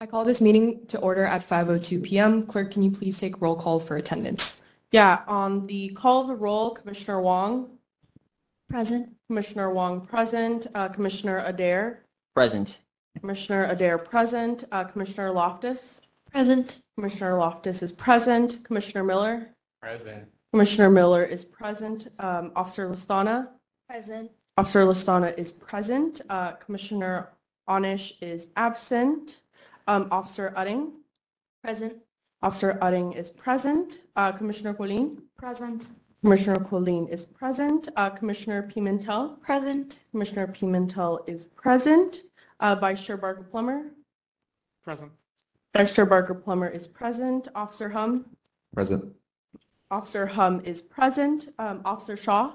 I call this meeting to order at 5:02 PM. Clerk, can you please take roll call for attendance? Yeah, on the call of the roll, Commissioner Wong, Present. Commissioner Wong present, uh, Commissioner Adair, Present. Commissioner Adair present, uh, Commissioner Loftus, Present. Commissioner Loftus is present, Commissioner Miller, Present. Commissioner Miller is present, um, Officer Listana, Present. Officer Listana is present, uh, Commissioner Onish is absent, um, Officer Udding, Present. Officer Udding is present, uh, Commissioner Colleen, Present. Commissioner Colleen is present, uh, Commissioner Pimentel, Present. Commissioner Pimentel is present. Uh, Vice Chair Barker Plummer. Present. Vice Chair Barker Plummer is present. Officer Hum. Present. Officer Hum is present. Um, Officer Shaw.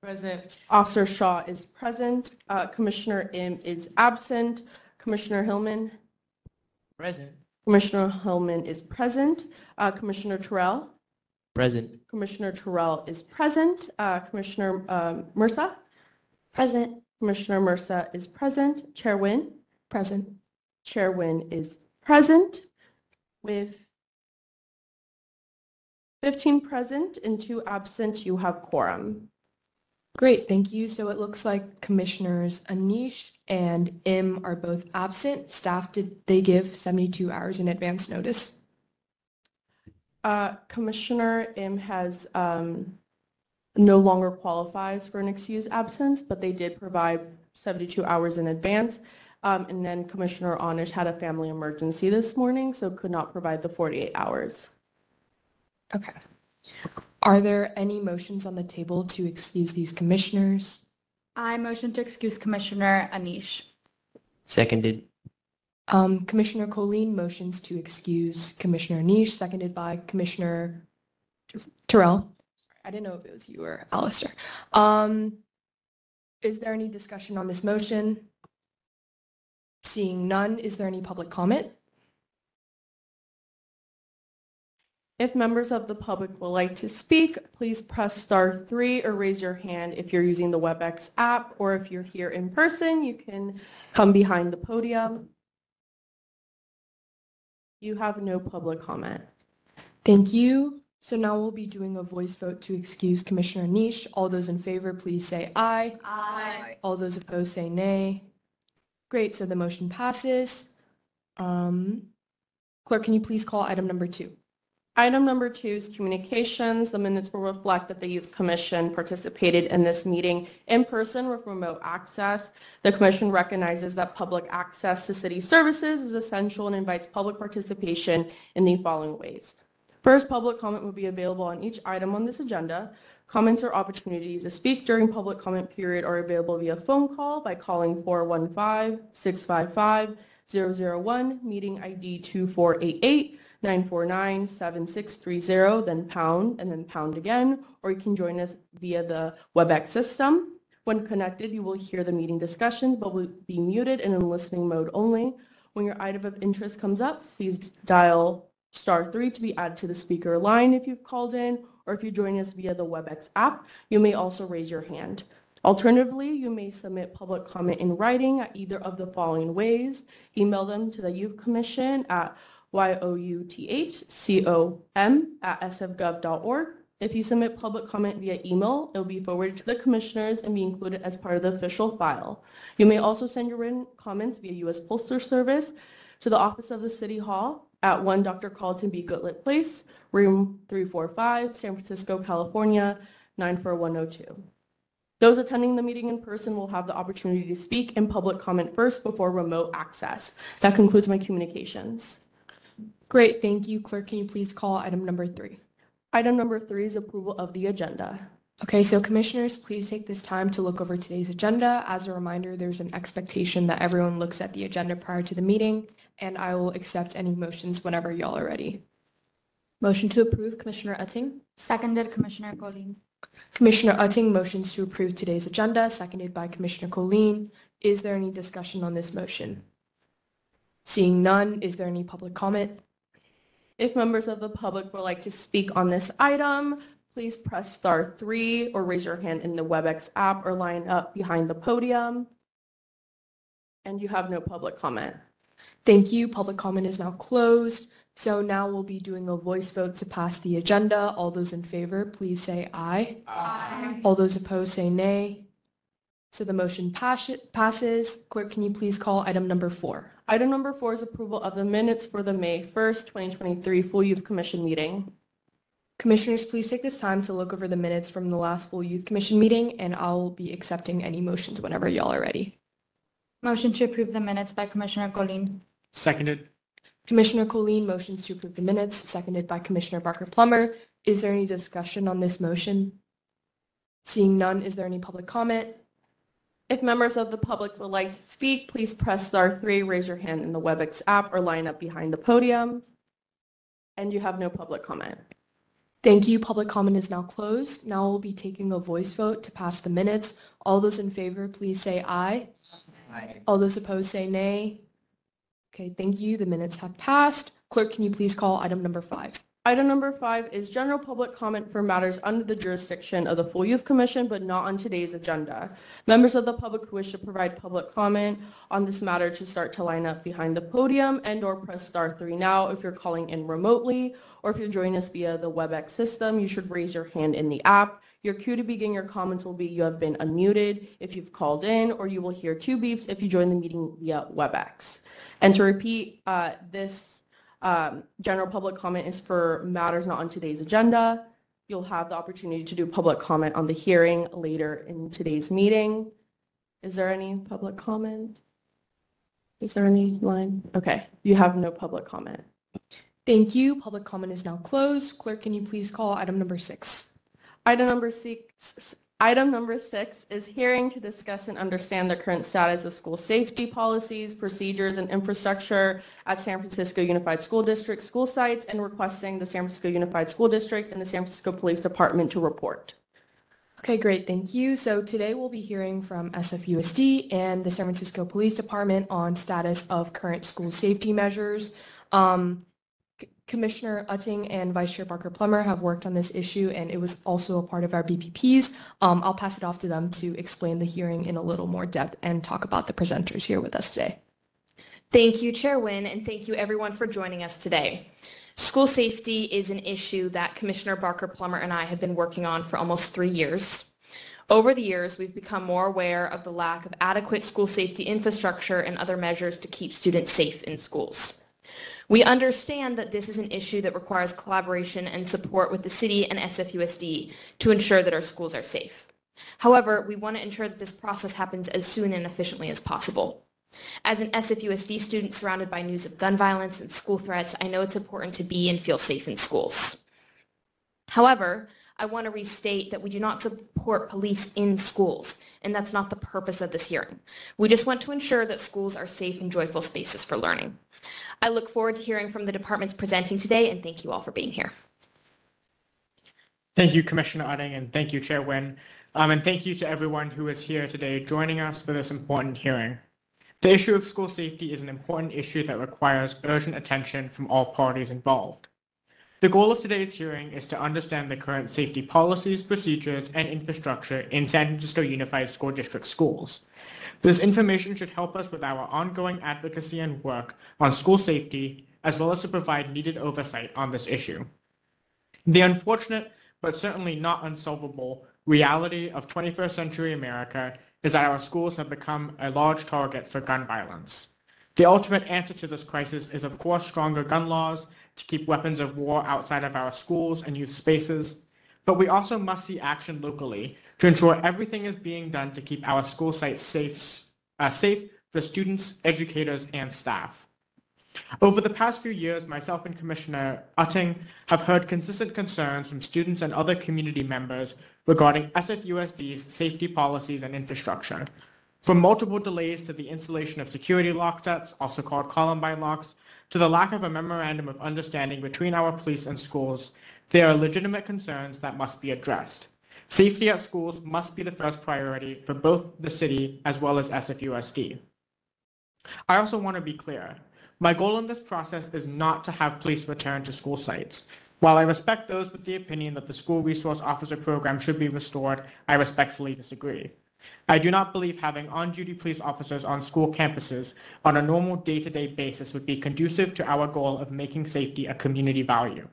Present. Officer Shaw is present. Uh, Commissioner Im is absent. Commissioner Hillman. Present. Commissioner Hillman is present. Uh, Commissioner Terrell. Present. Commissioner Terrell is present. Uh, Commissioner um, Mursa. Present. Commissioner Mursa is present. Chair Nguyen. Present. Chair Nguyen is present with 15 present and two absent. You have quorum. Great, thank you. So it looks like Commissioners Anish and Im are both absent. Staff, did they give 72 hours in advance notice? Uh, Commissioner Im has um, no longer qualifies for an excused absence, but they did provide 72 hours in advance. Um, and then Commissioner Anish had a family emergency this morning, so could not provide the 48 hours. Okay. Are there any motions on the table to excuse these commissioners? I motion to excuse Commissioner Anish. Seconded. Um, Commissioner Colleen motions to excuse Commissioner Anish, seconded by Commissioner Terrell. I didn't know if it was you or Alistair. Um, is there any discussion on this motion? Seeing none, is there any public comment? If members of the public would like to speak, please press star three or raise your hand if you're using the WebEx app, or if you're here in person, you can come behind the podium. You have no public comment. Thank you. So now we'll be doing a voice vote to excuse Commissioner Niche. All those in favor, please say aye. Aye. All those opposed say nay. Great, so the motion passes. Um, Clerk, can you please call item number two? Item number two is communications. The minutes will reflect that the Youth Commission participated in this meeting in person with remote access. The commission recognizes that public access to city services is essential and invites public participation in the following ways. First, public comment will be available on each item on this agenda. Comments or opportunities to speak during public comment period are available via phone call by calling 415-655-001, meeting ID 2488 949-7630, then pound, and then pound again, or you can join us via the WebEx system. When connected, you will hear the meeting discussions, but will be muted and in listening mode only. When your item of interest comes up, please dial star three to be added to the speaker line if you've called in, or if you join us via the WebEx app, you may also raise your hand. Alternatively, you may submit public comment in writing at either of the following ways. Email them to the Youth Commission at Y-O-U-T-H-C-O-M at sfgov.org. If you submit public comment via email, it will be forwarded to the commissioners and be included as part of the official file. You may also send your written comments via U.S. Postal Service to the office of the City Hall at 1 Dr. Carlton B. Goodlett Place, room 345, San Francisco, California, 94102. Those attending the meeting in person will have the opportunity to speak in public comment first before remote access. That concludes my communications. Great, thank you. Clerk, can you please call item number three? Item number three is approval of the agenda. Okay, so commissioners, please take this time to look over today's agenda. As a reminder, there's an expectation that everyone looks at the agenda prior to the meeting, and I will accept any motions whenever y'all are ready. Motion to approve Commissioner Utting. Seconded Commissioner Colleen. Commissioner Utting motions to approve today's agenda, seconded by Commissioner Colleen. Is there any discussion on this motion? Seeing none, is there any public comment? If members of the public would like to speak on this item, please press star three or raise your hand in the WebEx app or line up behind the podium. And you have no public comment. Thank you. Public comment is now closed. So now we'll be doing a voice vote to pass the agenda. All those in favor, please say aye. Aye. All those opposed say nay. So the motion pass- passes. Clerk, can you please call item number four? Item number four is approval of the minutes for the May 1st, 2023 Full Youth Commission meeting. Commissioners, please take this time to look over the minutes from the last full youth commission meeting, and I'll be accepting any motions whenever y'all are ready. Motion to approve the minutes by Commissioner Colleen. Seconded. Commissioner Colleen motions to approve the minutes, seconded by Commissioner Barker Plummer. Is there any discussion on this motion? Seeing none, is there any public comment? If members of the public would like to speak, please press star three, raise your hand in the WebEx app, or line up behind the podium. And you have no public comment. Thank you. Public comment is now closed. Now we'll be taking a voice vote to pass the minutes. All those in favor, please say aye. Aye. All those opposed say nay. Okay, thank you. The minutes have passed. Clerk, can you please call item number five? Item number five is general public comment for matters under the jurisdiction of the Full Youth Commission, but not on today's agenda. Members of the public who wish to provide public comment on this matter to start to line up behind the podium and or press star three now if you're calling in remotely, or if you're joining us via the WebEx system, you should raise your hand in the app. Your cue to begin your comments will be you have been unmuted if you've called in, or you will hear two beeps if you join the meeting via WebEx. And to repeat, uh, this um, general public comment is for matters not on today's agenda. You'll have the opportunity to do public comment on the hearing later in today's meeting. Is there any public comment? Is there any line? Okay, you have no public comment. Thank you. Public comment is now closed. Clerk, can you please call item number six? Item number six, item number six is hearing to discuss and understand the current status of school safety policies, procedures, and infrastructure at San Francisco Unified School District school sites and requesting the San Francisco Unified School District and the San Francisco Police Department to report. Okay, great. Thank you. So today we'll be hearing from SFUSD and the San Francisco Police Department on status of current school safety measures. Um, Commissioner Utting and Vice Chair Barker Plummer have worked on this issue, and it was also a part of our BPPs. Um, I'll pass it off to them to explain the hearing in a little more depth and talk about the presenters here with us today. Thank you, Chair Nguyen, and thank you everyone for joining us today. School safety is an issue that Commissioner Barker Plummer and I have been working on for almost three years. Over the years, we've become more aware of the lack of adequate school safety infrastructure and other measures to keep students safe in schools. We understand that this is an issue that requires collaboration and support with the city and SFUSD to ensure that our schools are safe. However, we want to ensure that this process happens as soon and efficiently as possible. As an SFUSD student surrounded by news of gun violence and school threats, I know it's important to be and feel safe in schools. However, I want to restate that we do not support police in schools, and that's not the purpose of this hearing. We just want to ensure that schools are safe and joyful spaces for learning. I look forward to hearing from the departments presenting today, and thank you all for being here. Thank you, Commissioner Utting, and thank you, Chair Nguyen. Um, and thank you to everyone who is here today joining us for this important hearing. The issue of school safety is an important issue that requires urgent attention from all parties involved. The goal of today's hearing is to understand the current safety policies, procedures, and infrastructure in San Francisco Unified School District schools. This information should help us with our ongoing advocacy and work on school safety, as well as to provide needed oversight on this issue. The unfortunate, but certainly not unsolvable, reality of 21st century America is that our schools have become a large target for gun violence. The ultimate answer to this crisis is, of course, stronger gun laws to keep weapons of war outside of our schools and youth spaces, but we also must see action locally to ensure everything is being done to keep our school sites safe, uh, safe for students, educators, and staff. Over the past few years, myself and Commissioner Utting have heard consistent concerns from students and other community members regarding SFUSD's safety policies and infrastructure. From multiple delays to the installation of security lock sets, also called Columbine locks, to the lack of a memorandum of understanding between our police and schools, there are legitimate concerns that must be addressed. Safety at schools must be the first priority for both the city as well as SFUSD. I also want to be clear. My goal in this process is not to have police return to school sites. While I respect those with the opinion that the school resource officer program should be restored, I respectfully disagree. I do not believe having on-duty police officers on school campuses on a normal day-to-day basis would be conducive to our goal of making safety a community value.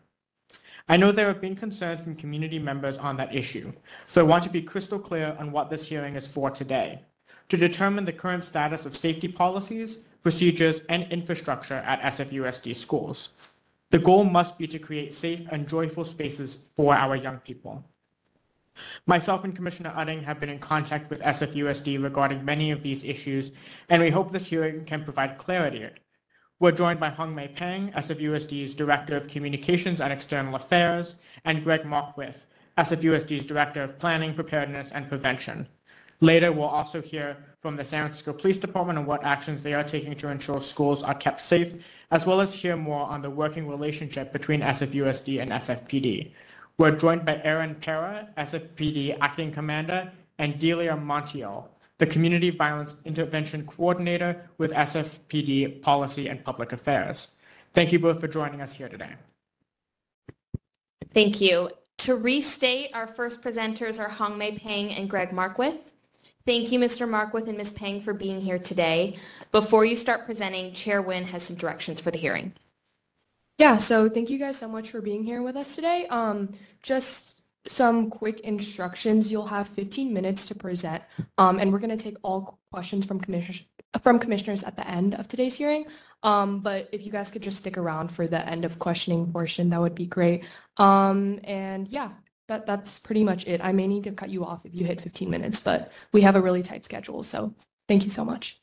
I know there have been concerns from community members on that issue, so I want to be crystal clear on what this hearing is for today, to determine the current status of safety policies, procedures, and infrastructure at SFUSD schools. The goal must be to create safe and joyful spaces for our young people. Myself and Commissioner Udding have been in contact with SFUSD regarding many of these issues, and we hope this hearing can provide clarity. We're joined by Hong Mei Pang, SFUSD's Director of Communications and External Affairs, and Greg Markwith, SFUSD's Director of Planning, Preparedness, and Prevention. Later, we'll also hear from the San Francisco Police Department on what actions they are taking to ensure schools are kept safe, as well as hear more on the working relationship between SFUSD and SFPD. We're joined by Aaron Pera, SFPD Acting Commander, and Delia Montiel, the Community Violence Intervention Coordinator with SFPD Policy and Public Affairs. Thank you both for joining us here today. Thank you. To restate, our first presenters are Hong Mei Pang and Greg Markwith. Thank you, Mr. Markwith and Ms. Pang, for being here today. Before you start presenting, Chair Nguyen has some directions for the hearing. Yeah, so thank you guys so much for being here with us today. Um, just some quick instructions. You'll have 15 minutes to present, um, and we're going to take all questions from commissioners from commissioners at the end of today's hearing. Um, but if you guys could just stick around for the end of questioning portion, that would be great. Um, and yeah, that that's pretty much it. I may need to cut you off if you hit 15 minutes, but we have a really tight schedule, so thank you so much.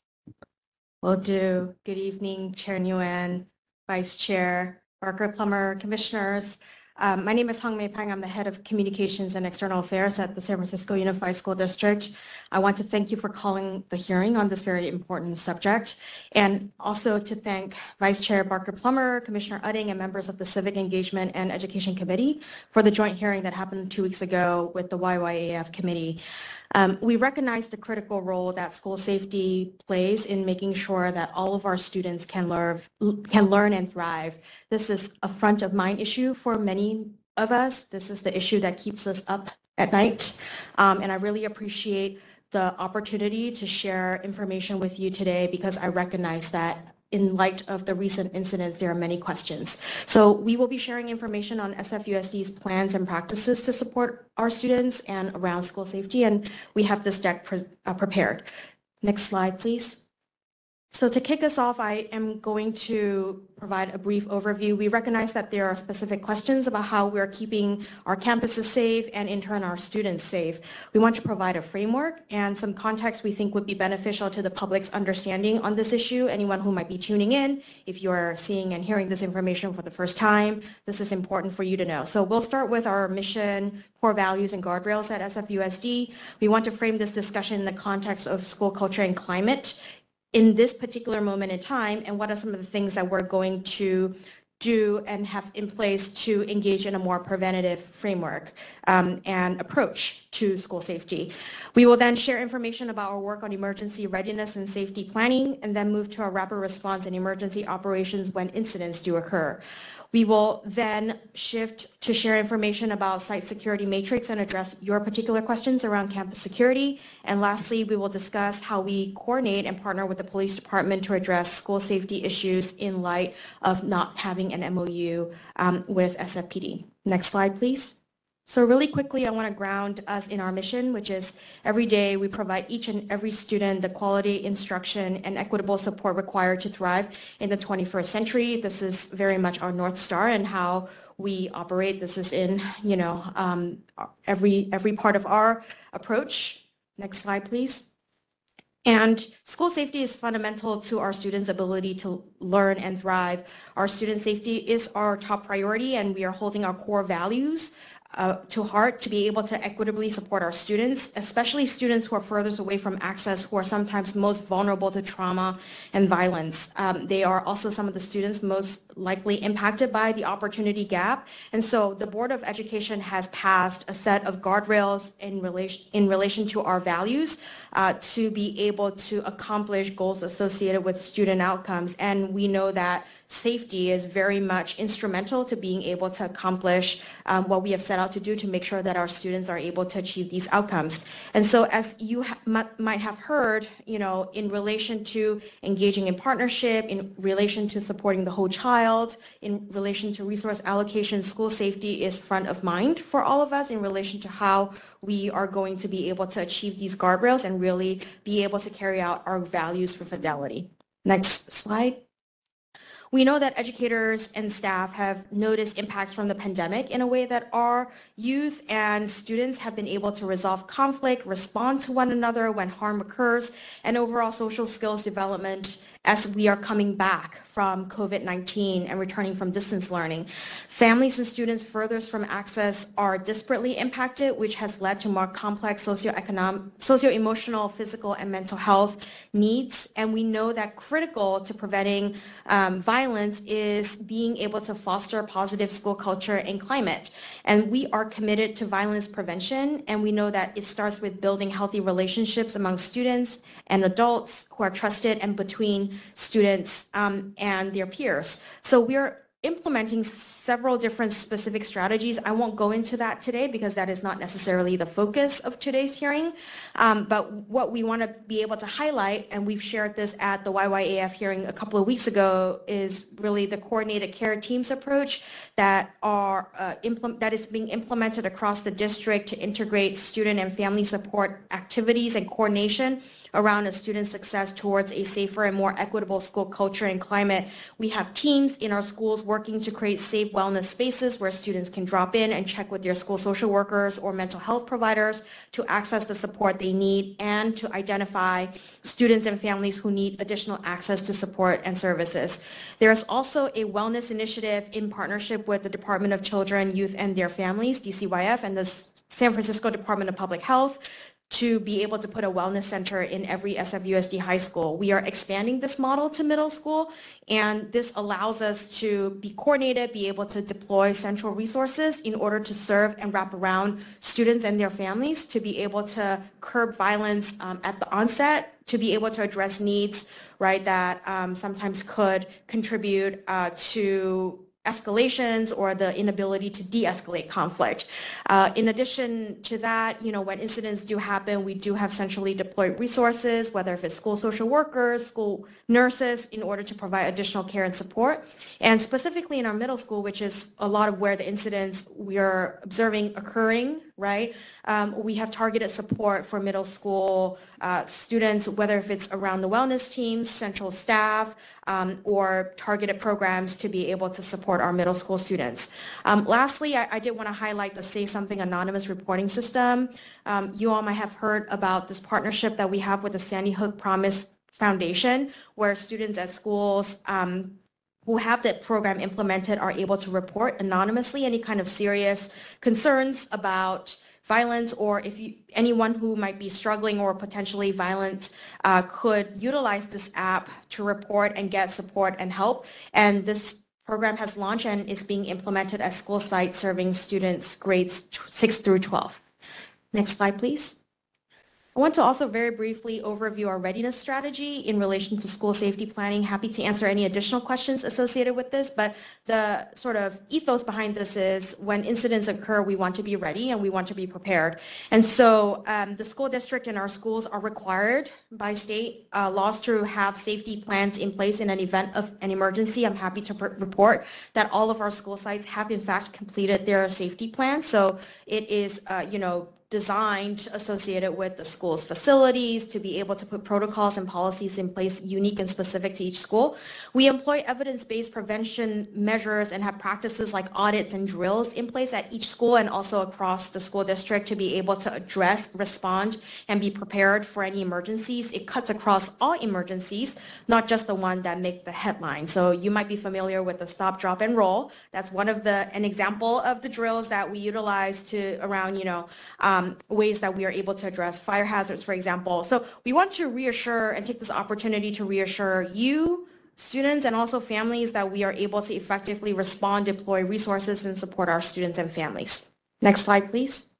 Will do. Good evening, Chair Nguyen, Vice Chair Barker Plummer, Commissioners. Um, my name is Hong Mei Pang. I'm the Head of Communications and External Affairs at the San Francisco Unified School District. I want to thank you for calling the hearing on this very important subject, and also to thank Vice Chair Barker Plummer, Commissioner Udding, and members of the Civic Engagement and Education Committee for the joint hearing that happened two weeks ago with the YYAF Committee. Um, we recognize the critical role that school safety plays in making sure that all of our students can learn, can learn and thrive. This is a front of mind issue for many of us. This is the issue that keeps us up at night. Um, and I really appreciate the opportunity to share information with you today because I recognize that in light of the recent incidents, there are many questions. So we will be sharing information on SFUSD's plans and practices to support our students and around school safety, and we have this deck pre uh, prepared. Next slide, please. So to kick us off, I am going to provide a brief overview. We recognize that there are specific questions about how we're keeping our campuses safe and in turn our students safe. We want to provide a framework and some context we think would be beneficial to the public's understanding on this issue. Anyone who might be tuning in, if you're seeing and hearing this information for the first time, this is important for you to know. So we'll start with our mission, core values and guardrails at SFUSD. We want to frame this discussion in the context of school culture and climate in this particular moment in time and what are some of the things that we're going to do and have in place to engage in a more preventative framework um, and approach to school safety. We will then share information about our work on emergency readiness and safety planning and then move to our rapid response and emergency operations when incidents do occur. We will then shift to share information about site security matrix and address your particular questions around campus security. And lastly, we will discuss how we coordinate and partner with the police department to address school safety issues in light of not having an MOU um, with SFPD. Next slide, please. So really quickly, I want to ground us in our mission, which is every day we provide each and every student the quality instruction and equitable support required to thrive in the 21st century. This is very much our North Star and how we operate. This is in, you know, um, every, every part of our approach. Next slide, please. And school safety is fundamental to our students' ability to learn and thrive. Our student safety is our top priority and we are holding our core values uh, to heart to be able to equitably support our students, especially students who are furthest away from access, who are sometimes most vulnerable to trauma and violence. Um, they are also some of the students most likely impacted by the opportunity gap. And so the Board of Education has passed a set of guardrails in relation, in relation to our values uh, to be able to accomplish goals associated with student outcomes. And we know that safety is very much instrumental to being able to accomplish um, what we have set out to do to make sure that our students are able to achieve these outcomes. And so as you ha- might- might have heard, you know, in relation to engaging in partnership, in relation to supporting the whole child, in relation to resource allocation, school safety is front of mind for all of us in relation to how we are going to be able to achieve these guardrails and really be able to carry out our values for fidelity. Next slide. We know that educators and staff have noticed impacts from the pandemic in a way that our youth and students have been able to resolve conflict, respond to one another when harm occurs, and overall social skills development as we are coming back from COVID-19 and returning from distance learning. Families and students furthest from access are disparately impacted, which has led to more complex socioeconomic, socio-emotional, physical, and mental health needs. And we know that critical to preventing um, violence is being able to foster a positive school culture and climate. And we are committed to violence prevention, and we know that it starts with building healthy relationships among students and adults who are trusted and between students um, and their peers. So we're implementing several different specific strategies. I won't go into that today because that is not necessarily the focus of today's hearing. Um, but what we want to be able to highlight, and we've shared this at the YYAF hearing a couple of weeks ago, is really the coordinated care teams approach that are uh, implement that is being implemented across the district to integrate student and family support activities and coordination around a student's success towards a safer and more equitable school culture and climate. We have teams in our schools working to create safe wellness spaces where students can drop in and check with their school social workers or mental health providers to access the support they need and to identify students and families who need additional access to support and services. There's also a wellness initiative in partnership with the Department of Children, Youth, and Their Families, DCYF, and the San Francisco Department of Public Health to be able to put a wellness center in every SFUSD high school. We are expanding this model to middle school, and this allows us to be coordinated, be able to deploy central resources in order to serve and wrap around students and their families to be able to curb violence um, at the onset, to be able to address needs, right, that um, sometimes could contribute uh, to escalations or the inability to de-escalate conflict. Uh, in addition to that, you know, when incidents do happen, we do have centrally deployed resources, whether if it's school social workers, school nurses, in order to provide additional care and support. And specifically in our middle school, which is a lot of where the incidents we are observing occurring, right? Um, we have targeted support for middle school uh, students, whether if it's around the wellness teams, central staff, um, or targeted programs to be able to support our middle school students. Um, lastly, I, I, did want to highlight the Say Something Anonymous reporting system. Um, you all might have heard about this partnership that we have with the Sandy Hook Promise Foundation, where students at schools um, who have that program implemented are able to report anonymously any kind of serious concerns about violence or if you, anyone who might be struggling or potentially violent uh, could utilize this app to report and get support and help. And this program has launched and is being implemented at school sites serving students grades 6 through 12. Next slide, please. I want to also very briefly overview our readiness strategy in relation to school safety planning. Happy to answer any additional questions associated with this, but the sort of ethos behind this is when incidents occur, we want to be ready and we want to be prepared. And so um, the school district and our schools are required by state uh, laws to have safety plans in place in an event of an emergency. I'm happy to report that all of our school sites have in fact completed their safety plans. So it is, uh, you know, designed associated with the school's facilities to be able to put protocols and policies in place unique and specific to each school. We employ evidence-based prevention measures and have practices like audits and drills in place at each school and also across the school district to be able to address, respond, and be prepared for any emergencies. It cuts across all emergencies, not just the one that make the headline. So you might be familiar with the stop, drop, and roll. That's one of the, an example of the drills that we utilize to around, you know, um, um, ways that we are able to address fire hazards, for example. So we want to reassure and take this opportunity to reassure you, students, and also families that we are able to effectively respond, deploy resources, and support our students and families. Next slide, please.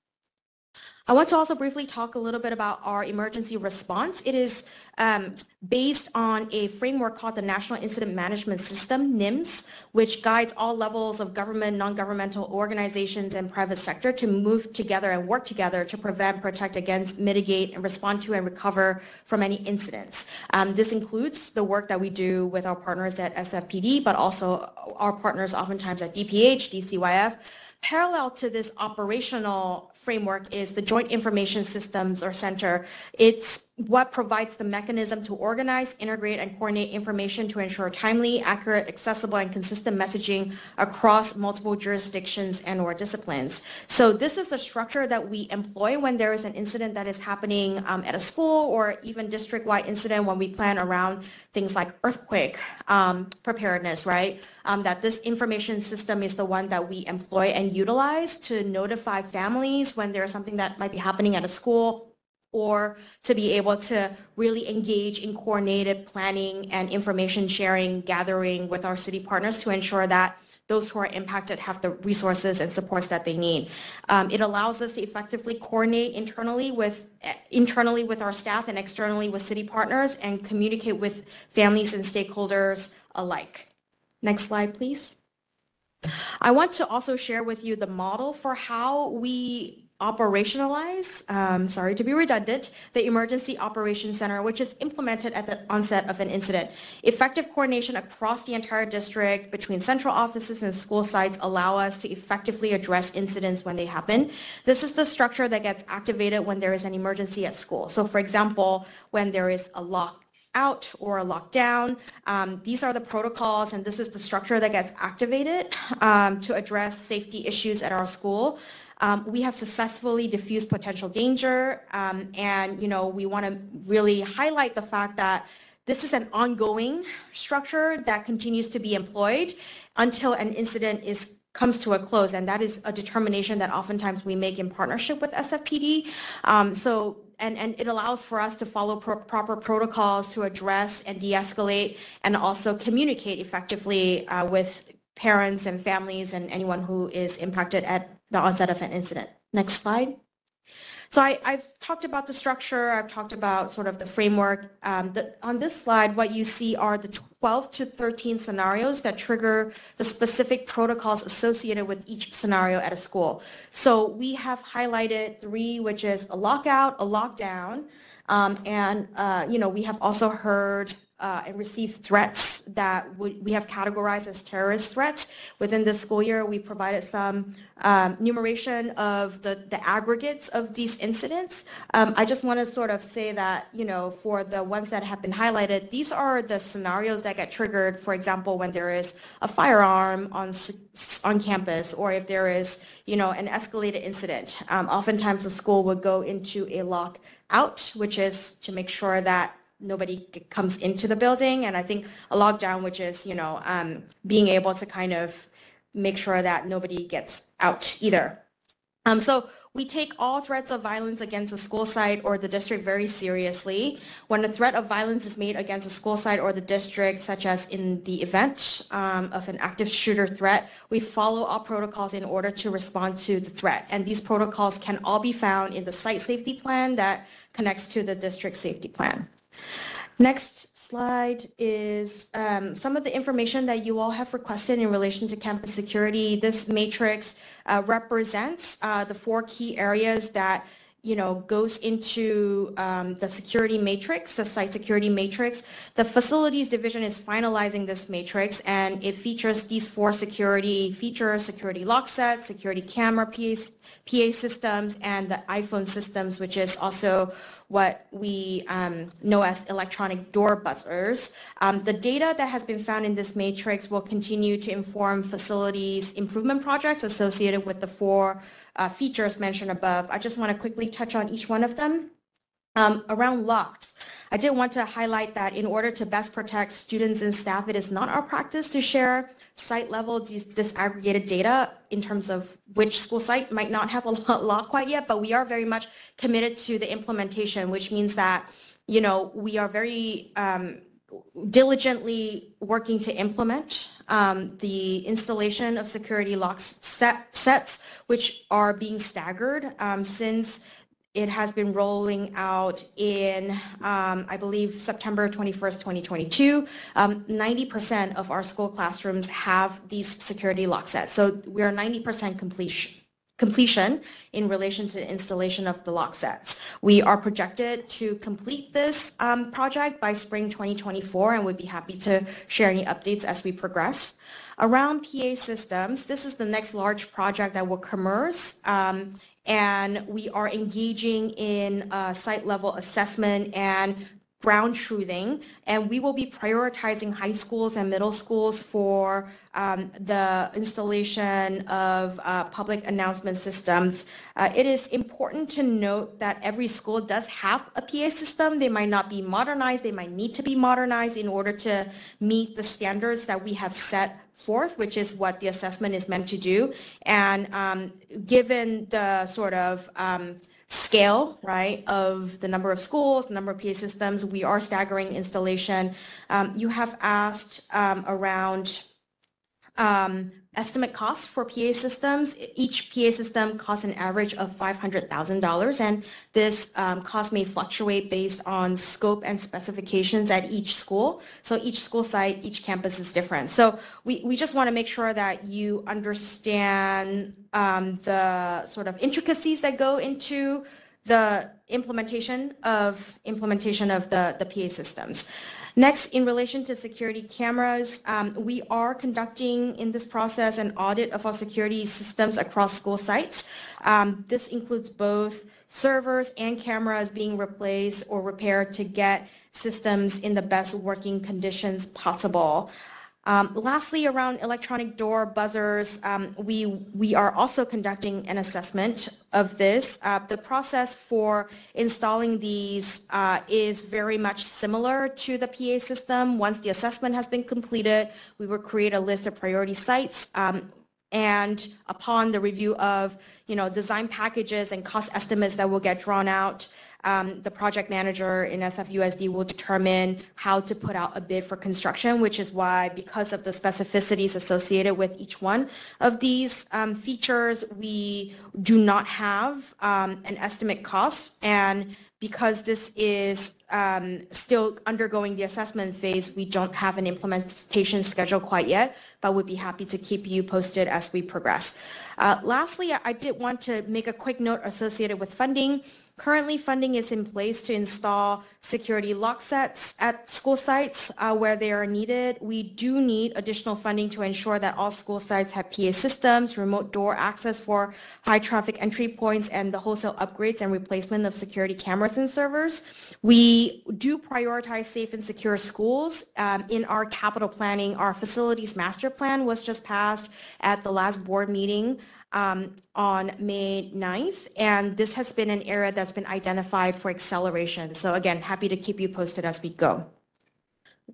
I want to also briefly talk a little bit about our emergency response. It is um, based on a framework called the National Incident Management System, NIMS, which guides all levels of government, non-governmental organizations, and private sector to move together and work together to prevent, protect against, mitigate, and respond to and recover from any incidents. Um, this includes the work that we do with our partners at SFPD, but also our partners oftentimes at DPH, DCYF. Parallel to this operational framework is the Joint Information Systems or Center. It's what provides the mechanism to organize, integrate, and coordinate information to ensure timely, accurate, accessible, and consistent messaging across multiple jurisdictions and or disciplines. So this is the structure that we employ when there is an incident that is happening um, at a school or even district-wide incident when we plan around things like earthquake um, preparedness, right? Um, that this information system is the one that we employ and utilize to notify families when there's something that might be happening at a school or to be able to really engage in coordinated planning and information sharing, gathering with our city partners to ensure that those who are impacted have the resources and supports that they need. Um, it allows us to effectively coordinate internally with internally with our staff and externally with city partners and communicate with families and stakeholders alike. Next slide, please. I want to also share with you the model for how we operationalize, um, sorry to be redundant, the Emergency Operations Center, which is implemented at the onset of an incident. Effective coordination across the entire district between central offices and school sites allow us to effectively address incidents when they happen. This is the structure that gets activated when there is an emergency at school. So for example, when there is a lock out or a lockdown. Um, these are the protocols and this is the structure that gets activated um, to address safety issues at our school. Um, we have successfully diffused potential danger, um, and you know we want to really highlight the fact that this is an ongoing structure that continues to be employed until an incident is comes to a close, and that is a determination that oftentimes we make in partnership with SFPD. Um, so and, and it allows for us to follow pro proper protocols to address and de-escalate and also communicate effectively uh, with parents and families and anyone who is impacted at the onset of an incident. Next slide. So I, have talked about the structure, I've talked about sort of the framework. Um, the, on this slide, what you see are the 12 to 13 scenarios that trigger the specific protocols associated with each scenario at a school. So we have highlighted three, which is a lockout, a lockdown, um, and uh, you know we have also heard uh, and received threats that we have categorized as terrorist threats. Within this school year, we provided some um, numeration of the, the aggregates of these incidents. Um, I just want to sort of say that, you know, for the ones that have been highlighted, these are the scenarios that get triggered, for example, when there is a firearm on, on campus or if there is, you know, an escalated incident. Um, oftentimes the school would go into a lockout, which is to make sure that nobody comes into the building. And I think a lockdown, which is, you know, um, being able to kind of make sure that nobody gets out either. Um, so we take all threats of violence against a school site or the district very seriously. When a threat of violence is made against a school site or the district, such as in the event um, of an active shooter threat, we follow all protocols in order to respond to the threat. And these protocols can all be found in the site safety plan that connects to the district safety plan. Next slide is um, some of the information that you all have requested in relation to campus security. This matrix uh, represents uh, the four key areas that you know, goes into um, the security matrix, the site security matrix. The facilities division is finalizing this matrix and it features these four security features, security lock sets, security camera PA, PA systems, and the Aiphone systems, which is also what we um, know as electronic door buzzers. Um, the data that has been found in this matrix will continue to inform facilities improvement projects associated with the four uh, features mentioned above. I just want to quickly touch on each one of them. Um, around locks, I did want to highlight that in order to best protect students and staff, it is not our practice to share site level disaggregated data in terms of which school site might not have a lock quite yet, but we are very much committed to the implementation, which means that, you know, we are very um, diligently working to implement um, the installation of security locks set, sets, which are being staggered um, since it has been rolling out in, um, I believe, September 21st, 2022. Um, 90% of our school classrooms have these security lock sets. So we are 90% completion completion in relation to the installation of the lock sets. We are projected to complete this um, project by spring 2024 and we'd be happy to share any updates as we progress. Around PA systems, this is the next large project that will commence um, and we are engaging in uh, site level assessment and ground truthing, and we will be prioritizing high schools and middle schools for um, the installation of uh, public announcement systems. Uh, it is important to note that every school does have a PA system. They might not be modernized. They might need to be modernized in order to meet the standards that we have set forth, which is what the assessment is meant to do. And um, given the sort of um, scale, right, of the number of schools, the number of PA systems. We are staggering installation. Um, you have asked um, around um, estimate costs for PA systems. Each PA system costs an average of $500,000, and this um, cost may fluctuate based on scope and specifications at each school. So each school site, each campus is different. So we, we just want to make sure that you understand um, the sort of intricacies that go into the implementation of implementation of the, the PA systems. Next, in relation to security cameras, um, we are conducting in this process an audit of our security systems across school sites. Um, this includes both servers and cameras being replaced or repaired to get systems in the best working conditions possible. Um, lastly, around electronic door buzzers, um, we, we are also conducting an assessment of this. Uh, the process for installing these uh, is very much similar to the PA system. Once the assessment has been completed, we will create a list of priority sites. Um, and upon the review of you know, design packages and cost estimates that will get drawn out, um, the project manager in SFUSD will determine how to put out a bid for construction, which is why, because of the specificities associated with each one of these um, features, we do not have um, an estimate cost. And because this is um, still undergoing the assessment phase, we don't have an implementation schedule quite yet, but we'd be happy to keep you posted as we progress. Uh, lastly, I did want to make a quick note associated with funding. Currently, funding is in place to install security lock sets at school sites uh, where they are needed. We do need additional funding to ensure that all school sites have PA systems, remote door access for high traffic entry points, and the wholesale upgrades and replacement of security cameras and servers. We do prioritize safe and secure schools. Um, in our capital planning, our facilities master plan was just passed at the last board meeting um, on May 9th, and this has been an area that's been identified for acceleration. So again, happy to keep you posted as we go.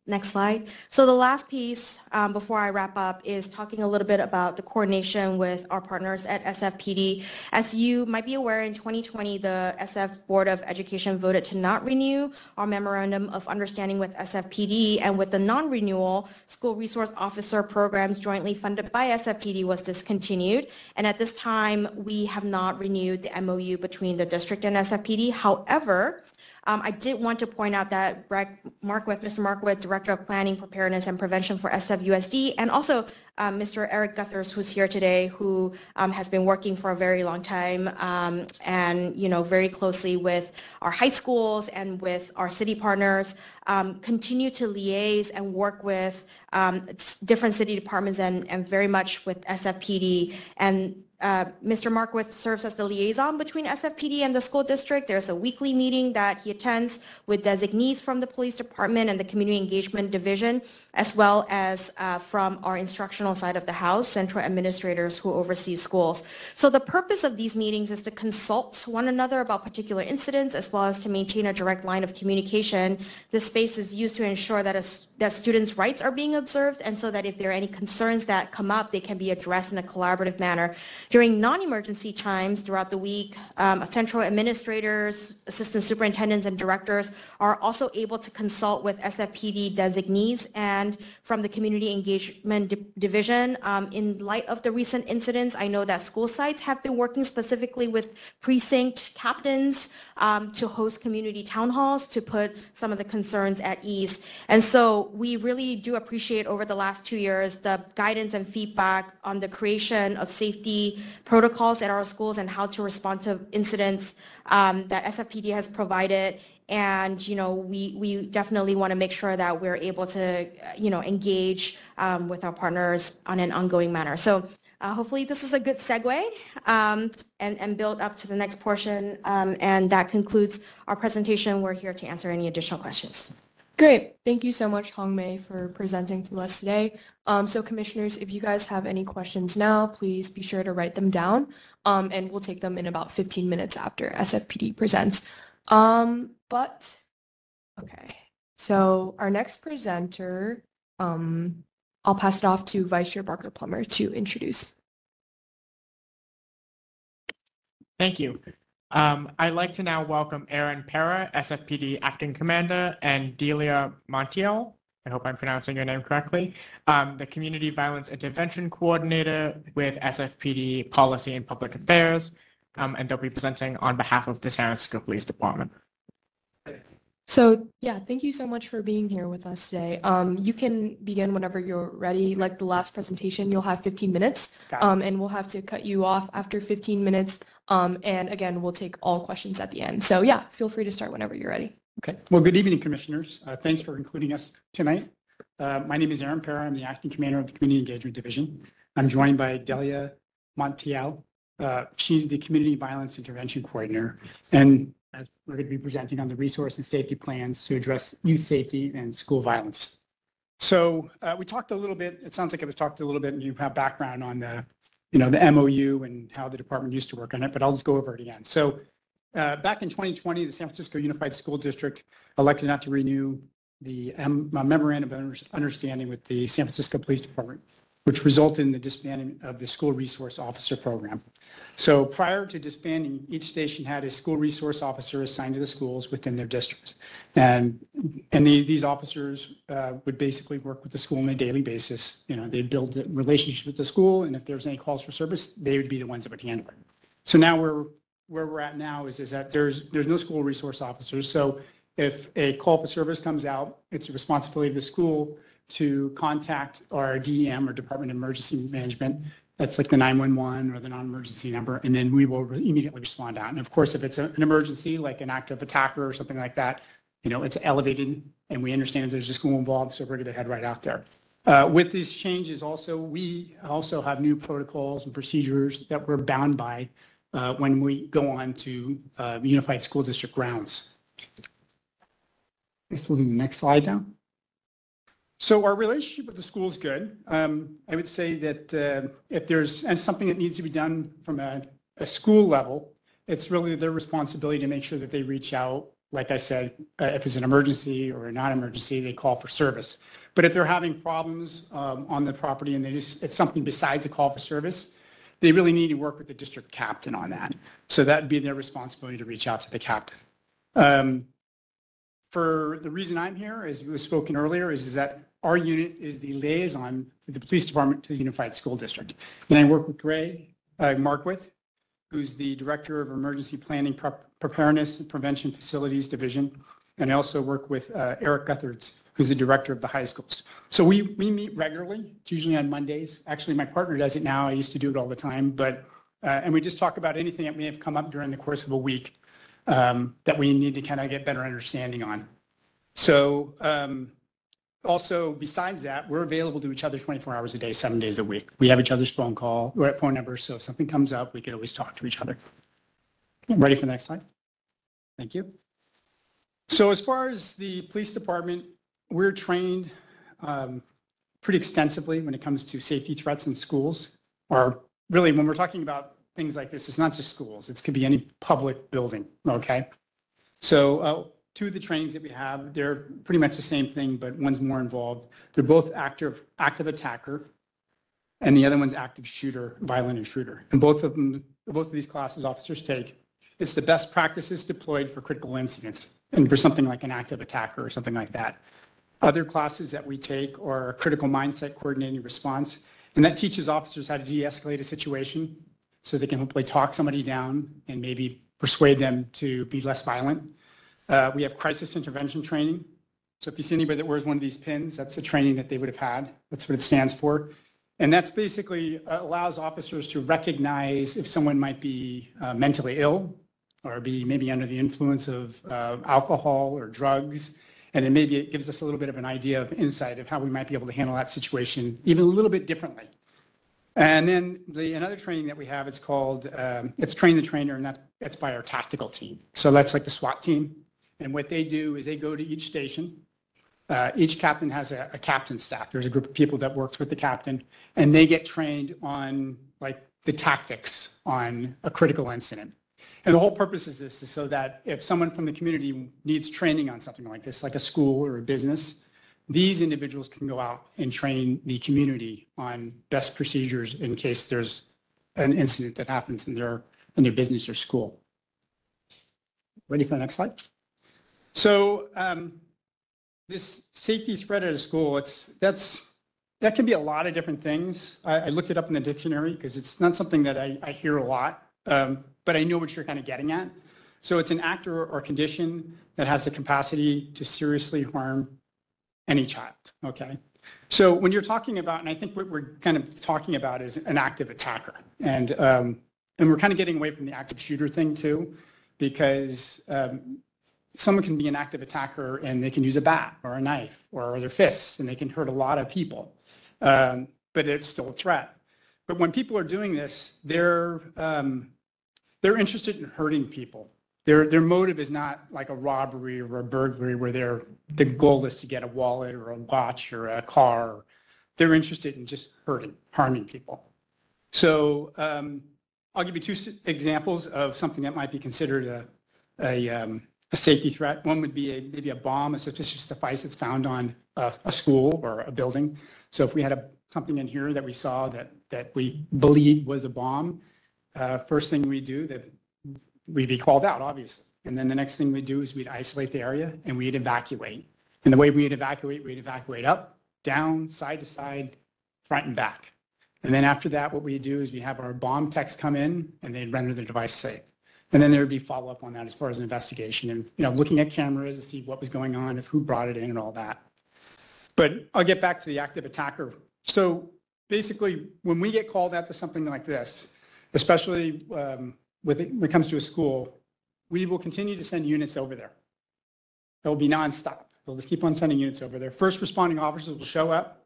Next slide. So the last piece um, before I wrap up is talking a little bit about the coordination with our partners at SFPD. As you might be aware, in 2020, the SF Board of Education voted to not renew our memorandum of understanding with SFPD, and with the non-renewal, school resource officer programs jointly funded by SFPD was discontinued. And at this time, we have not renewed the MOU between the district and SFPD. However, um, I did want to point out that Markwith, Mr. Markwith, Director of Planning, Preparedness, and Prevention for SFUSD, and also um, Mr. Eric Guthers, who's here today, who um, has been working for a very long time um, and, you know, very closely with our high schools and with our city partners, um, continue to liaise and work with um, different city departments and, and very much with SFPD and uh, Mr. Markwith serves as the liaison between SFPD and the school district. There's a weekly meeting that he attends with designees from the police department and the community engagement division, as well as uh, from our instructional side of the house, central administrators who oversee schools. So the purpose of these meetings is to consult one another about particular incidents, as well as to maintain a direct line of communication. This space is used to ensure that, a, that students' rights are being observed, and so that if there are any concerns that come up, they can be addressed in a collaborative manner. During non-emergency times throughout the week, um, central administrators, assistant superintendents, and directors are also able to consult with SFPD designees and from the community engagement division. Um, in light of the recent incidents, I know that school sites have been working specifically with precinct captains um, to host community town halls to put some of the concerns at ease. And so we really do appreciate over the last two years the guidance and feedback on the creation of safety protocols at our schools and how to respond to incidents um, that SFPD has provided and you know we we definitely want to make sure that we're able to you know engage um, with our partners on an ongoing manner so uh, hopefully this is a good segue um, and, and build up to the next portion um, and that concludes our presentation we're here to answer any additional questions Great. Thank you so much, Hong Mei, for presenting to us today. Um, so commissioners, if you guys have any questions now, please be sure to write them down, um, and we'll take them in about 15 minutes after SFPD presents. Um, but, okay. So our next presenter, um, I'll pass it off to Vice Chair Barker Plummer to introduce. Thank you. Um, I'd like to now welcome Aaron Pera, SFPD Acting Commander, and Delia Montiel, I hope I'm pronouncing your name correctly, um, the Community Violence Intervention Coordinator with SFPD Policy and Public Affairs, um, and they'll be presenting on behalf of the San Francisco Police Department. So yeah, thank you so much for being here with us today. Um, you can begin whenever you're ready. Like the last presentation, you'll have 15 minutes, um, and we'll have to cut you off after 15 minutes. Um, and again, we'll take all questions at the end. So yeah, feel free to start whenever you're ready. Okay. Well, good evening, Commissioners. Uh, Thanks for including us tonight. Uh, My name is Aaron Pera. I'm the Acting Commander of the Community Engagement Division. I'm joined by Delia Montiel. Uh, She's the Community Violence Intervention Coordinator. And as we're going to be presenting on the resource and safety plans to address youth safety and school violence. So uh, we talked a little bit, it sounds like it was talked a little bit, and you have background on the, you know, the MOU and how the department used to work on it, but I'll just go over it again. So uh, Back in 2020, the San Francisco Unified School District elected not to renew the um, memorandum of understanding with the San Francisco Police Department, which resulted in the disbandment of the School Resource Officer Program. So prior to disbanding, each station had a school resource officer assigned to the schools within their districts. And, and the- these officers uh, would basically work with the school on a daily basis. You know, they'd build a relationship with the school, and if there's any calls for service, they would be the ones that would handle it. So now we're, where we're at now is, is that there's, there's no school resource officers. So if a call for service comes out, it's the responsibility of the school to contact our DEM or Department of Emergency Management. That's like the 911 or the non-emergency number, and then we will immediately respond out. And of course, if it's a- an emergency, like an active attacker or something like that, you know, it's elevated, and we understand there's a school involved, so we're going to head right out there. Uh, With these changes also, we also have new protocols and procedures that we're bound by uh, when we go on to uh, Unified School District grounds. Guess we'll do the next slide now. So our relationship with the school is good. Um, I would say that uh, if there's and something that needs to be done from a, a school level, it's really their responsibility to make sure that they reach out. Like I said, uh, if it's an emergency or a non-emergency, they call for service. But if they're having problems um, on the property and they just, it's something besides a call for service, they really need to work with the district captain on that. So that'd be their responsibility to reach out to the captain. Um, for the reason I'm here, as was spoken earlier, is, is that our unit is the liaison with the police department to the Unified School District. And I work with Gray uh, Markwith, who's the Director of Emergency Planning Prep- Preparedness and Prevention Facilities Division. And I also work with uh, Eric Guthertz, who's the Director of the high schools. So we, we meet regularly, it's usually on Mondays. Actually, my partner does it now. I used to do it all the time. But, uh, and we just talk about anything that may have come up during the course of a week um, that we need to kind of get better understanding on. So um, also, besides that, we're available to each other 24 hours a day, seven days a week. We have each other's phone call, or phone numbers, so if something comes up, we can always talk to each other. Ready for the next slide? Thank you. So as far as the police department, we're trained um, pretty extensively when it comes to safety threats in schools, or really when we're talking about things like this, it's not just schools, it could be any public building, okay? So uh, two of the trainings that we have, they're pretty much the same thing, but one's more involved. They're both active, active attacker, and the other one's active shooter, violent intruder. And both of them, both of these classes officers take. It's the best practices deployed for critical incidents and for something like an active attacker or something like that. Other classes that we take are critical mindset coordinating response, And that teaches officers how to de-escalate a situation so they can hopefully talk somebody down and maybe persuade them to be less violent. Uh, we have crisis intervention training. So if you see anybody that wears one of these pins, that's the training that they would have had. That's what it stands for. And that's basically uh, allows officers to recognize if someone might be uh, mentally ill or be maybe under the influence of uh, alcohol or drugs. And then maybe it gives us a little bit of an idea of insight of how we might be able to handle that situation even a little bit differently. And then the another training that we have, it's called, um, it's train the trainer, and that's, that's by our tactical team. So that's like the SWAT team. And what they do is they go to each station. Uh, each captain has a, a captain staff. There's a group of people that works with the captain, and they get trained on like the tactics on a critical incident. And the whole purpose is this is so that if someone from the community needs training on something like this, like a school or a business, these individuals can go out and train the community on best procedures in case there's an incident that happens in their in their business or school. Ready for the next slide? So um, this safety threat at a school, it's that's that can be a lot of different things. I, I looked it up in the dictionary because it's not something that I, I hear a lot, um, but I know what you're kind of getting at. So it's an act or, or condition that has the capacity to seriously harm any child. Okay. So when you're talking about, and I think what we're kind of talking about is an active attacker, and um, and we're kind of getting away from the active shooter thing too, because um, someone can be an active attacker and they can use a bat or a knife or their fists and they can hurt a lot of people, um, but it's still a threat. But when people are doing this, they're um, they're interested in hurting people. Their their motive is not like a robbery or a burglary where their the goal is to get a wallet or a watch or a car. They're interested in just hurting, harming people. So um, I'll give you two examples of something that might be considered a a, um, a safety threat. One would be a, maybe a bomb, a suspicious device that's found on a, a school or a building. So if we had a, something in here that we saw that, that we believe was a bomb, uh, first thing we do that we'd be called out, obviously. And then the next thing we'd do is we'd isolate the area and we'd evacuate. And the way we'd evacuate, we'd evacuate up, down, side to side, front and back. And then after that, what we do is we have our bomb techs come in and they'd render the device safe. And then there would be follow-up on that as far as an investigation and, you know, looking at cameras to see what was going on, if who brought it in and all that. But I'll get back to the active attacker. So basically, when we get called out to something like this, especially um, when it comes to a school, we will continue to send units over there. It will be nonstop. They'll just keep on sending units over there. First responding officers will show up.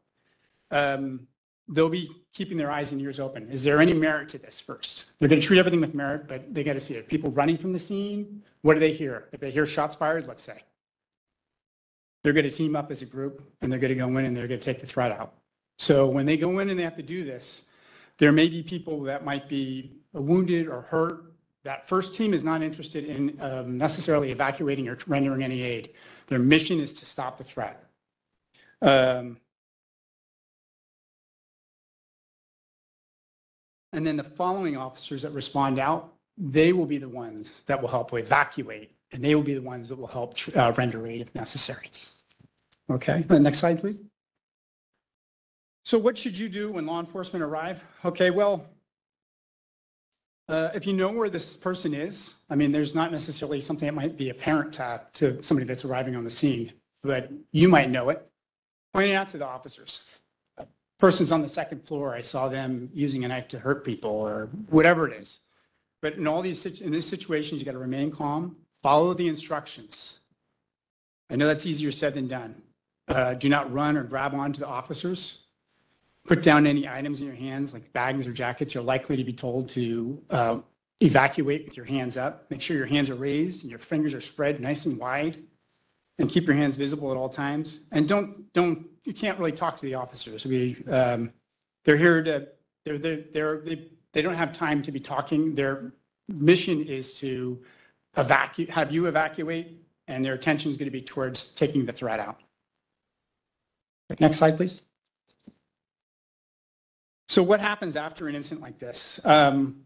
Um, they'll be keeping their eyes and ears open. Is there any merit to this first? They're going to treat everything with merit, but they got to see it. People running from the scene, what do they hear? If they hear shots fired, let's say, they're going to team up as a group and they're going to go in and they're going to take the threat out. So when they go in and they have to do this, there may be people that might be wounded or hurt. That first team is not interested in um, necessarily evacuating or rendering any aid. Their mission is to stop the threat. Um, And then the following officers that respond out, they will be the ones that will help evacuate, and they will be the ones that will help uh, render aid if necessary. Okay, the next slide, please. So what should you do when law enforcement arrive? Okay, well, uh, if you know where this person is, I mean, there's not necessarily something that might be apparent to, to somebody that's arriving on the scene, but you might know it. Point it out to the officers person's on the second floor. I saw them using a knife to hurt people or whatever it is. But in all these in these situations, you got to remain calm, follow the instructions. I know that's easier said than done. Uh, do not run or grab onto the officers. Put down any items in your hands, like bags or jackets. You're likely to be told to uh, evacuate with your hands up. Make sure your hands are raised and your fingers are spread nice and wide, and keep your hands visible at all times. And don't don't you can't really talk to the officers. We, um, they're here to, they're, they're, they're, they, they don't have time to be talking. Their mission is to evacuate, have you evacuate, and their attention is going to be towards taking the threat out. Next slide, please. So what happens after an incident like this? Um,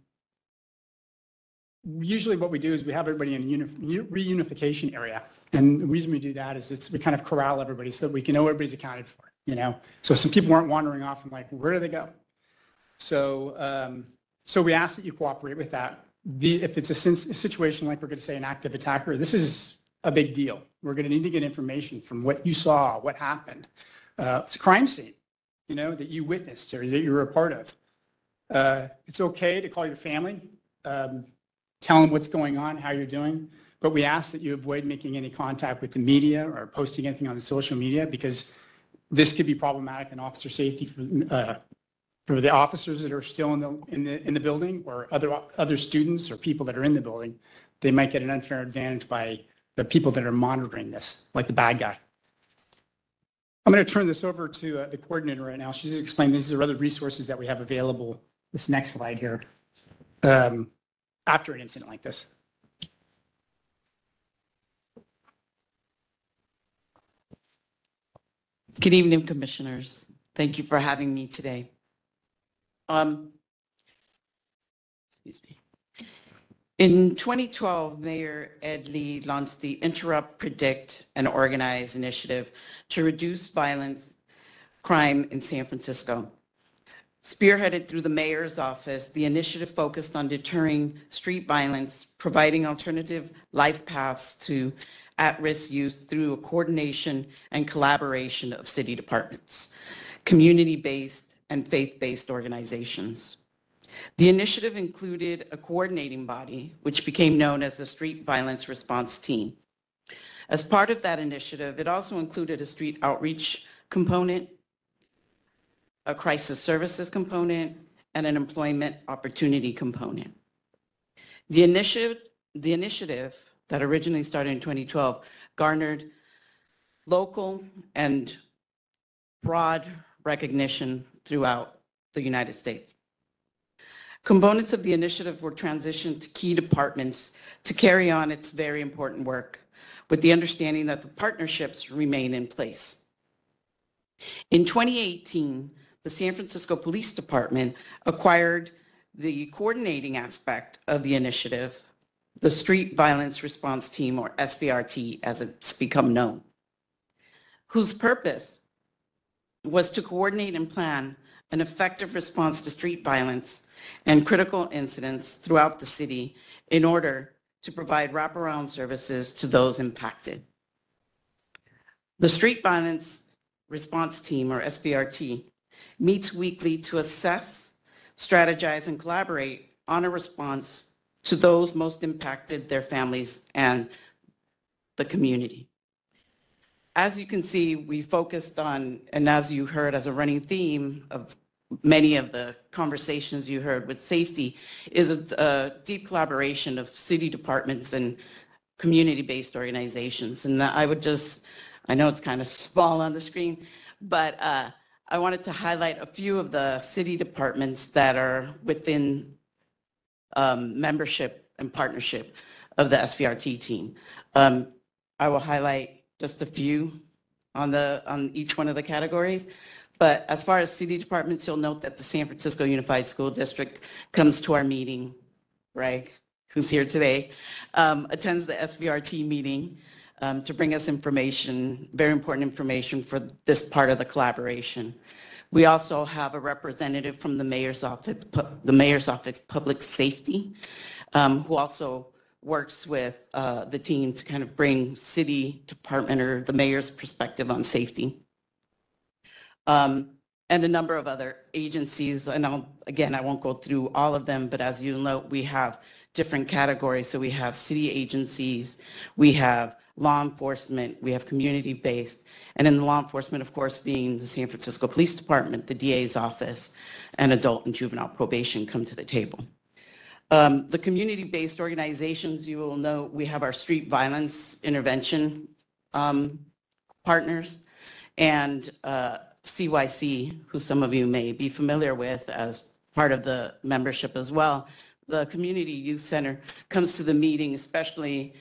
usually what we do is we have everybody in a reunification area. And the reason we do that is it's, we kind of corral everybody so we can know everybody's accounted for, you know? So some people weren't wandering off and like, where do they go? So, um, so we ask that you cooperate with that. The, if it's a, a situation like we're going to say an active attacker, this is a big deal. We're going to need to get information from what you saw, what happened. Uh, it's a crime scene, you know, that you witnessed or that you were a part of. Uh, it's okay to call your family, um, tell them what's going on, how you're doing, but we ask that you avoid making any contact with the media or posting anything on the social media because this could be problematic in officer safety for, uh, for the officers that are still in the, in the, in the building or other, other students or people that are in the building. They might get an unfair advantage by the people that are monitoring this, like the bad guy. I'm going to turn this over to uh, the coordinator right now. She's going to explain these are other resources that we have available. This next slide here. Um, after an incident like this. Good evening, Commissioners. Thank you for having me today. Um, excuse me. In 2012, Mayor Ed Lee launched the Interrupt, Predict, and Organize initiative to reduce violence, crime in San Francisco. Spearheaded through the mayor's office, the initiative focused on deterring street violence, providing alternative life paths to at-risk youth through a coordination and collaboration of city departments, community-based and faith-based organizations. The initiative included a coordinating body, which became known as the Street Violence Response Team. As part of that initiative, it also included a street outreach component, a crisis services component, and an employment opportunity component. The initiative, the initiative that originally started in 2012 garnered local and broad recognition throughout the United States. Components of the initiative were transitioned to key departments to carry on its very important work with the understanding that the partnerships remain in place. In 2018, the San Francisco Police Department acquired the coordinating aspect of the initiative, the Street Violence Response Team, or SVRT as it's become known, whose purpose was to coordinate and plan an effective response to street violence and critical incidents throughout the city in order to provide wraparound services to those impacted. The Street Violence Response Team, or SVRT, meets weekly to assess, strategize, and collaborate on a response to those most impacted, their families, and the community. As you can see, we focused on, and as you heard as a running theme of many of the conversations you heard with safety, is a, a deep collaboration of city departments and community-based organizations. And I would just, I know it's kind of small on the screen, but uh, I wanted to highlight a few of the city departments that are within um, membership and partnership of the SVRT team. Um, I will highlight just a few on the on each one of the categories. But as far as city departments, you'll note that the San Francisco Unified School District comes to our meeting. Greg, who's here today, um, attends the SVRT meeting um, to bring us information, very important information for this part of the collaboration. We also have a representative from the mayor's office, the mayor's office public safety, um, who also works with uh, the team to kind of bring city department or the mayor's perspective on safety. Um, and a number of other agencies, and I'll, again, I won't go through all of them, but as you know, we have different categories. So we have city agencies, we have law enforcement, we have community-based, and in the law enforcement, of course, being the San Francisco Police Department, the DA's office, and adult and juvenile probation come to the table. Um, the community-based organizations, you will know, we have our street violence intervention um, partners and uh, CYC, who some of you may be familiar with as part of the membership as well. The Community Youth Center comes to the meeting, especially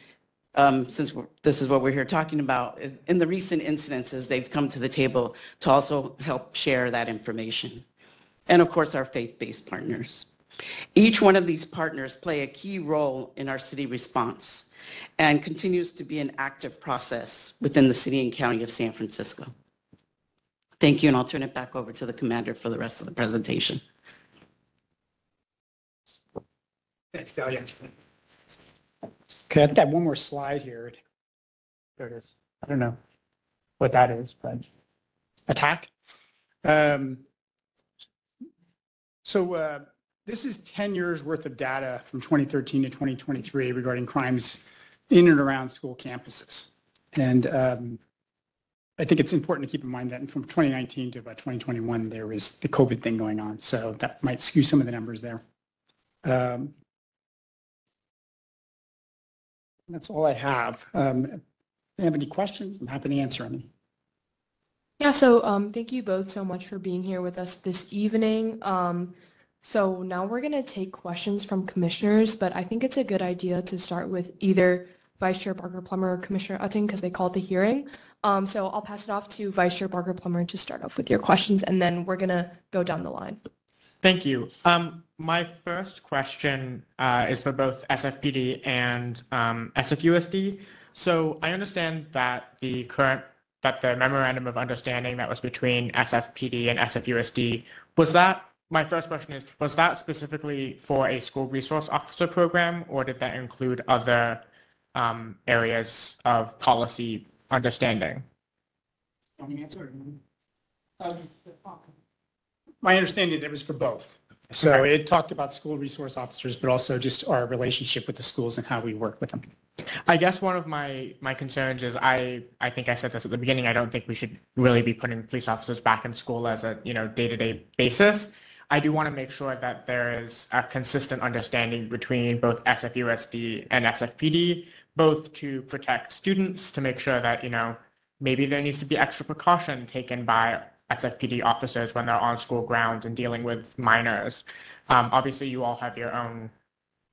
um, since this is what we're here talking about, in the recent incidences, they've come to the table to also help share that information. And of course, our faith-based partners. Each one of these partners play a key role in our city response and continues to be an active process within the city and county of San Francisco. Thank you, and I'll turn it back over to the commander for the rest of the presentation. Thanks, Delia. Okay, I think I have one more slide here. There it is. I don't know what that is, but attack. Um, so uh, this is 10 years worth of data from 2013 to 2023 regarding crimes in and around school campuses. And um, I think it's important to keep in mind that from 2019 to about 2021, there was the COVID thing going on. So that might skew some of the numbers there. Um, that's all I have. Um, if you have any questions, I'm happy to answer any. Yeah, so um, thank you both so much for being here with us this evening. Um, so now we're going to take questions from commissioners, but I think it's a good idea to start with either Vice Chair Barker Plummer or Commissioner Utting because they called the hearing. Um, so I'll pass it off to Vice Chair Barker Plummer to start off with your questions, and then we're going to go down the line. Thank you. Um, my first question uh, is for both SFPD and um, SFUSD. So I understand that the current that the memorandum of understanding that was between SFPD and SFUSD was that. My first question is: Was that specifically for a school resource officer program, or did that include other um, areas of policy understanding? My understanding, it was for both. So it talked about school resource officers, but also just our relationship with the schools and how we work with them. I guess one of my, my concerns is I, I think I said this at the beginning. I don't think we should really be putting police officers back in school as a you know day to day basis. I do want to make sure that there is a consistent understanding between both SFUSD and SFPD, both to protect students, to make sure that you know maybe there needs to be extra precaution taken by SFPD officers when they're on school grounds and dealing with minors. Um, obviously, you all have your own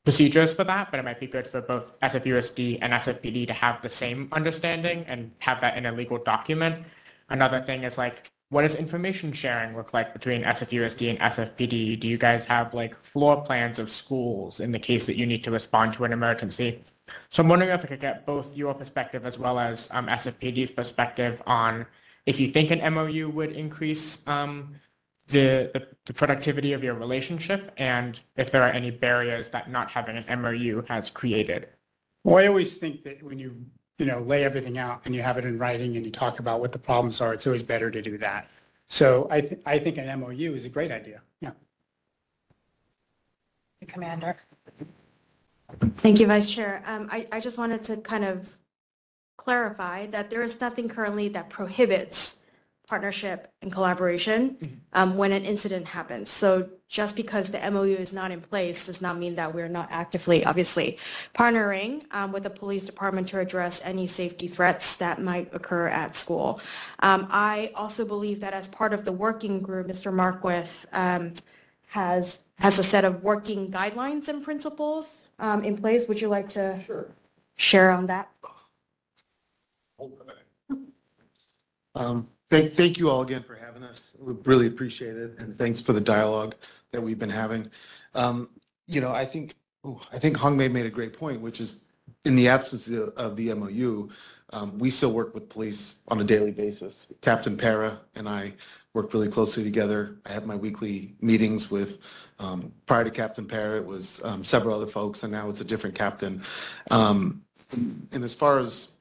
procedures for that, but it might be good for both SFUSD and SFPD to have the same understanding and have that in a legal document. Another thing is like, what does information sharing look like between SFUSD and SFPD? Do you guys have like floor plans of schools in the case that you need to respond to an emergency? So I'm wondering if I could get both your perspective as well as um, SFPD's perspective on if you think an MOU would increase um, the, the, the productivity of your relationship and if there are any barriers that not having an MOU has created. Well, I always think that when you, you know, lay everything out and you have it in writing and you talk about what the problems are, it's always better to do that. So I, th- I think an MOU is a great idea. Yeah. Commander. Thank you, Vice Chair. Um, I, I just wanted to kind of clarify that there is nothing currently that prohibits partnership and collaboration um, when an incident happens. So just because the MOU is not in place does not mean that we're not actively, obviously, partnering um, with the police department to address any safety threats that might occur at school. Um, I also believe that as part of the working group, Mr. Markwith um, has has a set of working guidelines and principles um, in place. Would you like to share on that? Um, Thank, thank you all again for having us. We really appreciate it, and thanks for the dialogue that we've been having. Um, You know, I think, ooh, I think Hong Mei made a great point, which is in the absence of the, of the MOU, um, we still work with police on a daily basis. Captain Para and I work really closely together. I have my weekly meetings with, um, prior to Captain Para, it was um, several other folks, and now it's a different captain. Um, And as far as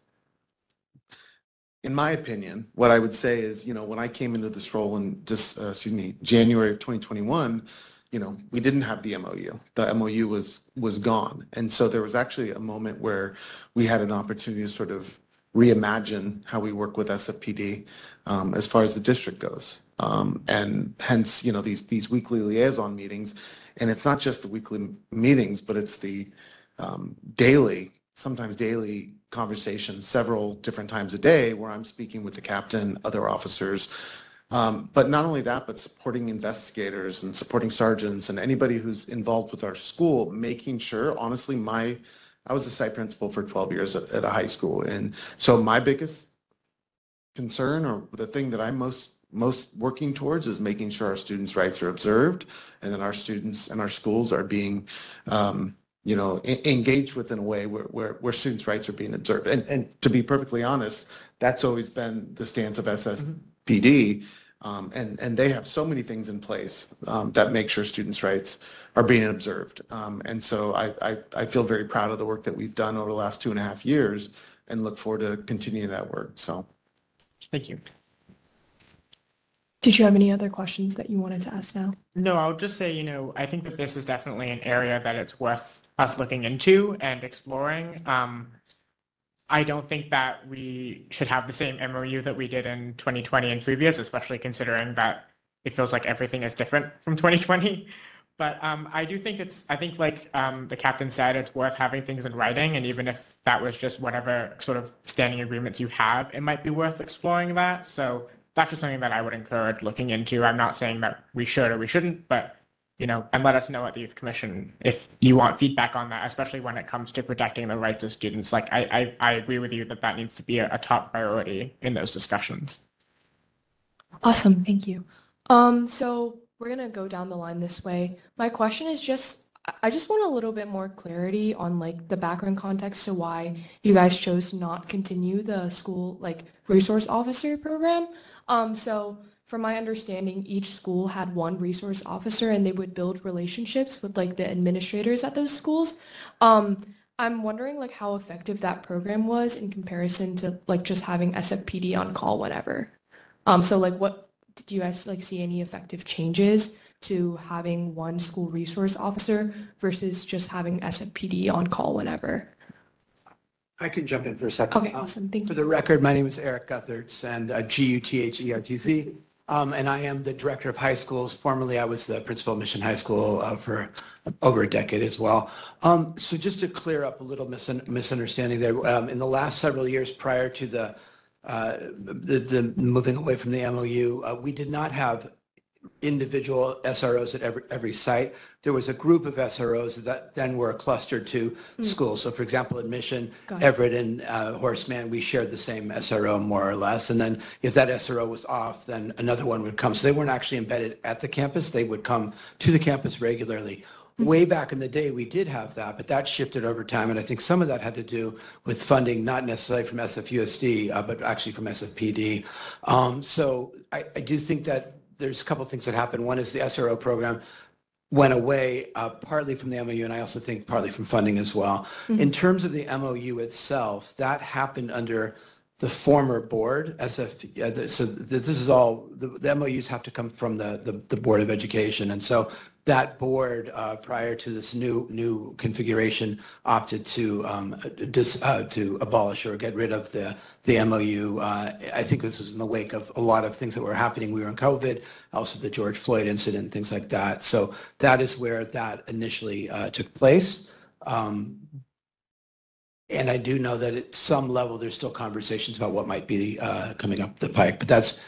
in my opinion, what I would say is, you know, when I came into this role in just, uh, excuse me, January of 2021, you know, we didn't have the MOU. The MOU was was gone, and so there was actually a moment where we had an opportunity to sort of reimagine how we work with SFPD um, as far as the district goes, um, and hence, you know, these these weekly liaison meetings, and it's not just the weekly meetings, but it's the um, daily, sometimes daily conversations several different times a day where I'm speaking with the captain, other officers. Um, but not only that, but supporting investigators and supporting sergeants and anybody who's involved with our school, making sure, honestly, my, I was a site principal for 12 years at, at a high school. And so my biggest concern or the thing that I'm most most working towards is making sure our students' rights are observed and that our students and our schools are being um, you know, engaged with in a way where, where, where students' rights are being observed. And, and to be perfectly honest, that's always been the stance of SFPD. Um, and, and they have so many things in place um, that make sure students' rights are being observed. Um, and so I, I, I feel very proud of the work that we've done over the last two and a half years and look forward to continuing that work. So Thank you. Did you have any other questions that you wanted to ask now? No, I'll just say, you know, I think that this is definitely an area that it's worth us looking into and exploring. Um, I don't think that we should have the same MOU that we did in 2020 and previous, especially considering that it feels like everything is different from 2020. But um, I do think it's, I think like um, the captain said, it's worth having things in writing. And even if that was just whatever sort of standing agreements you have, it might be worth exploring that. So that's just something that I would encourage looking into. I'm not saying that we should or we shouldn't, but you know, and let us know at the youth commission if you want feedback on that, especially when it comes to protecting the rights of students. Like I, I, I agree with you that that needs to be a, a top priority in those discussions. Awesome, thank you. Um, so we're gonna go down the line this way. My question is just, I- just want a little bit more clarity on like the background context to why you guys chose to not continue the school like resource officer program. Um, so from my understanding, each school had one resource officer and they would build relationships with like the administrators at those schools. Um, I'm wondering like how effective that program was in comparison to like just having SFPD on call whenever. Um, so like what did you guys like see any effective changes to having one school resource officer versus just having SFPD on call whenever? I can jump in for a second. Okay, Um, awesome. Thank you. For the record, my name is Eric Guthertz and uh, G-U-T-H-E-R-T-Z. Um, and I am the director of high schools. Formerly, I was the principal of Mission High School uh, for over a decade as well. Um, so just to clear up a little misun- misunderstanding there, um, in the last several years prior to the, uh, the, the moving away from the MOU, uh, we did not have individual SROs at every, every site. There was a group of SROs that then were clustered to schools. So for example, admission, Everett and uh, Horace Mann, we shared the same SRO more or less. And then if that SRO was off, then another one would come. So they weren't actually embedded at the campus. They would come to the campus regularly. Way back in the day, we did have that, but that shifted over time. And I think some of that had to do with funding, not necessarily from SFUSD, uh, but actually from SFPD. Um, so I, I do think that there's a couple of things that happened. One is the SRO program went away uh, partly from the MOU, and I also think partly from funding as well. In terms of the MOU itself, that happened under the former board, SF, uh, the- so th- this is all, the the MOUs have to come from the, the the Board of Education. And so that board, uh, prior to this new, new configuration, opted to, um, dis, uh, to abolish or get rid of the, the MOU. Uh, I think this was in the wake of a lot of things that were happening. We were in COVID, also the George Floyd incident, things like that. So that is where that initially uh, took place. Um, and I do know that at some level, there's still conversations about what might be uh, coming up the pike, but that's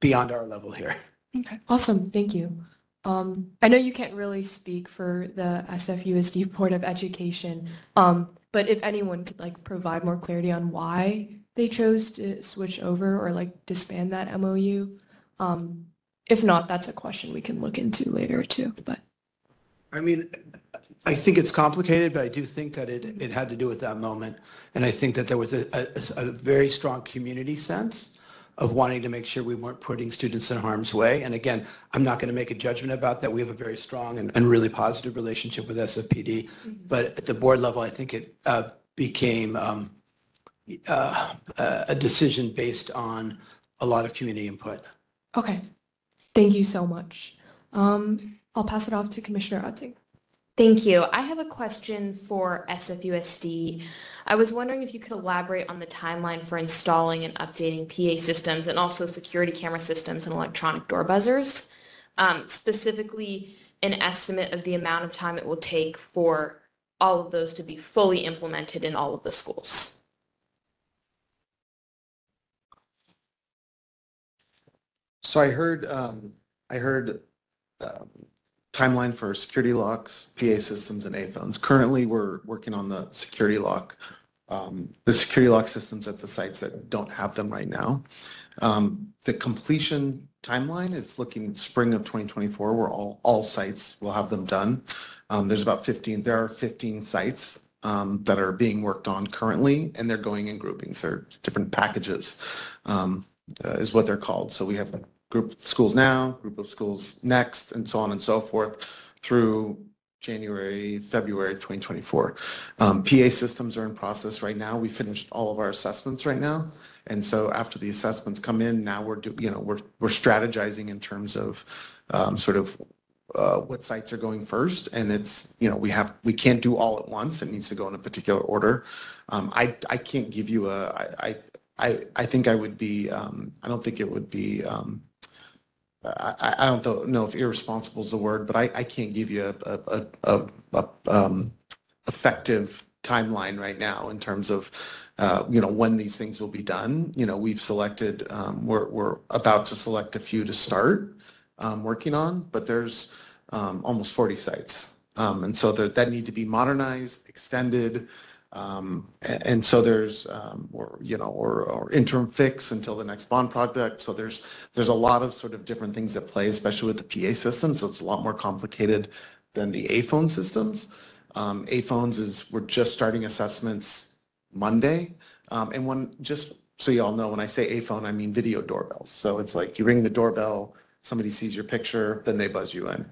beyond our level here. Okay, awesome. Thank you. Um, I know you can't really speak for the SFUSD Board of Education, um, but if anyone could like provide more clarity on why they chose to switch over or like disband that MOU, um, if not, that's a question we can look into later too. But I mean, I think it's complicated, but I do think that it, it had to do with that moment. And I think that there was a, a, a very strong community sense of wanting to make sure we weren't putting students in harm's way. And again, I'm not going to make a judgment about that. We have a very strong and, and really positive relationship with SFPD. But at the board level, I think it uh, became um, uh, a decision based on a lot of community input. okay, thank you so much. Um, I'll pass it off to Commissioner Utting. Thank you. I have a question for SFUSD. I was wondering if you could elaborate on the timeline for installing and updating PA systems and also security camera systems and electronic door buzzers. Um, specifically, an estimate of the amount of time it will take for all of those to be fully implemented in all of the schools. So I heard, um, I heard, um, timeline for security locks, PA systems and Aiphones. Currently, we're working on the security lock, um, the security lock systems at the sites that don't have them right now. Um, the completion timeline, it's looking spring of 2024, where all, all sites will have them done. Um, there's about 15, there are 15 sites, um, that are being worked on currently, and they're going in groupings. They're different packages, um, uh, is what they're called. So we have group of schools now, group of schools next, and so on and so forth through January, February 2024. Um, PA systems are in process right now. We finished all of our assessments right now. And so after the assessments come in, now we're, do, you know, we're, we're strategizing in terms of um, sort of uh, what sites are going first. And it's, you know, we have, we can't do all at once. It needs to go in a particular order. Um, I, I can't give you a, I, I, I, think I would be, um, I don't think it would be, um, I, I don't know if irresponsible is the word, but I, I can't give you a, a, a, a um, effective timeline right now in terms of, uh, you know, when these things will be done. You know, we've selected, um, we're, we're about to select a few to start um, working on, but there's um, almost 40 sites. Um, and so that, that need to be modernized, extended, um, and, so there's, um, or, you know, or, interim fix until the next bond project. So there's, there's a lot of sort of different things at play, especially with the PA system. So it's a lot more complicated than the Aiphone systems. Um, Aiphones is, we're just starting assessments Monday. And when, just so you all know, when I say Aiphone, I mean video doorbells. So it's like you ring the doorbell, somebody sees your picture, then they buzz you in.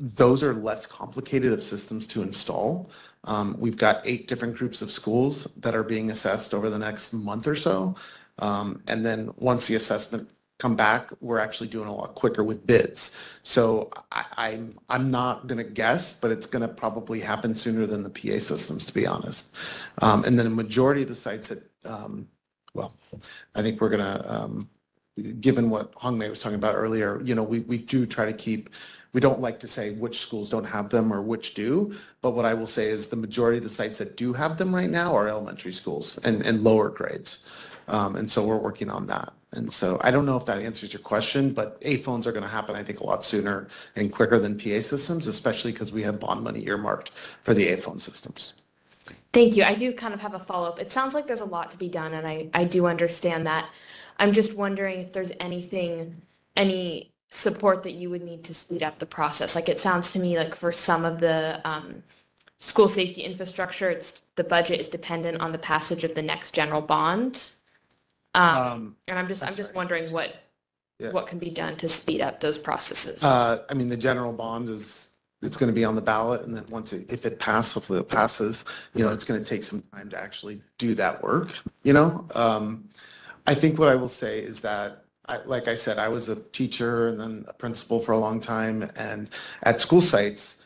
Those are less complicated of systems to install. Um, we've got eight different groups of schools that are being assessed over the next month or so. Um, and then once the assessment come back, we're actually doing a lot quicker with bids. So I, I'm I'm not going to guess, but it's going to probably happen sooner than the PA systems, to be honest. Um, and then a majority of the sites that, um, well, I think we're going to, um, given what Hong Mei was talking about earlier, you know, we we do try to keep we don't like to say which schools don't have them or which do, but what I will say is the majority of the sites that do have them right now are elementary schools and, and lower grades. Um, and so we're working on that. And so I don't know if that answers your question, but Aiphones are going to happen, I think, a lot sooner and quicker than PA systems, especially because we have bond money earmarked for the Aiphone systems. Thank you. I do kind of have a follow-up. It sounds like there's a lot to be done, and I, I do understand that. I'm just wondering if there's anything, any support that you would need to speed up the process. Like it sounds to me like for some of the um, school safety infrastructure, it's the budget is dependent on the passage of the next general bond. Um, Um, and I'm just I'm, I'm just sorry. wondering what Yeah. what can be done to speed up those processes. Uh, I mean, the general bond is, it's going to be on the ballot and then once it, if it passes, hopefully it passes, you know, it's going to take some time to actually do that work, you know? Um, I think what I will say is that I, like I said, I was a teacher and then a principal for a long time and at school sites,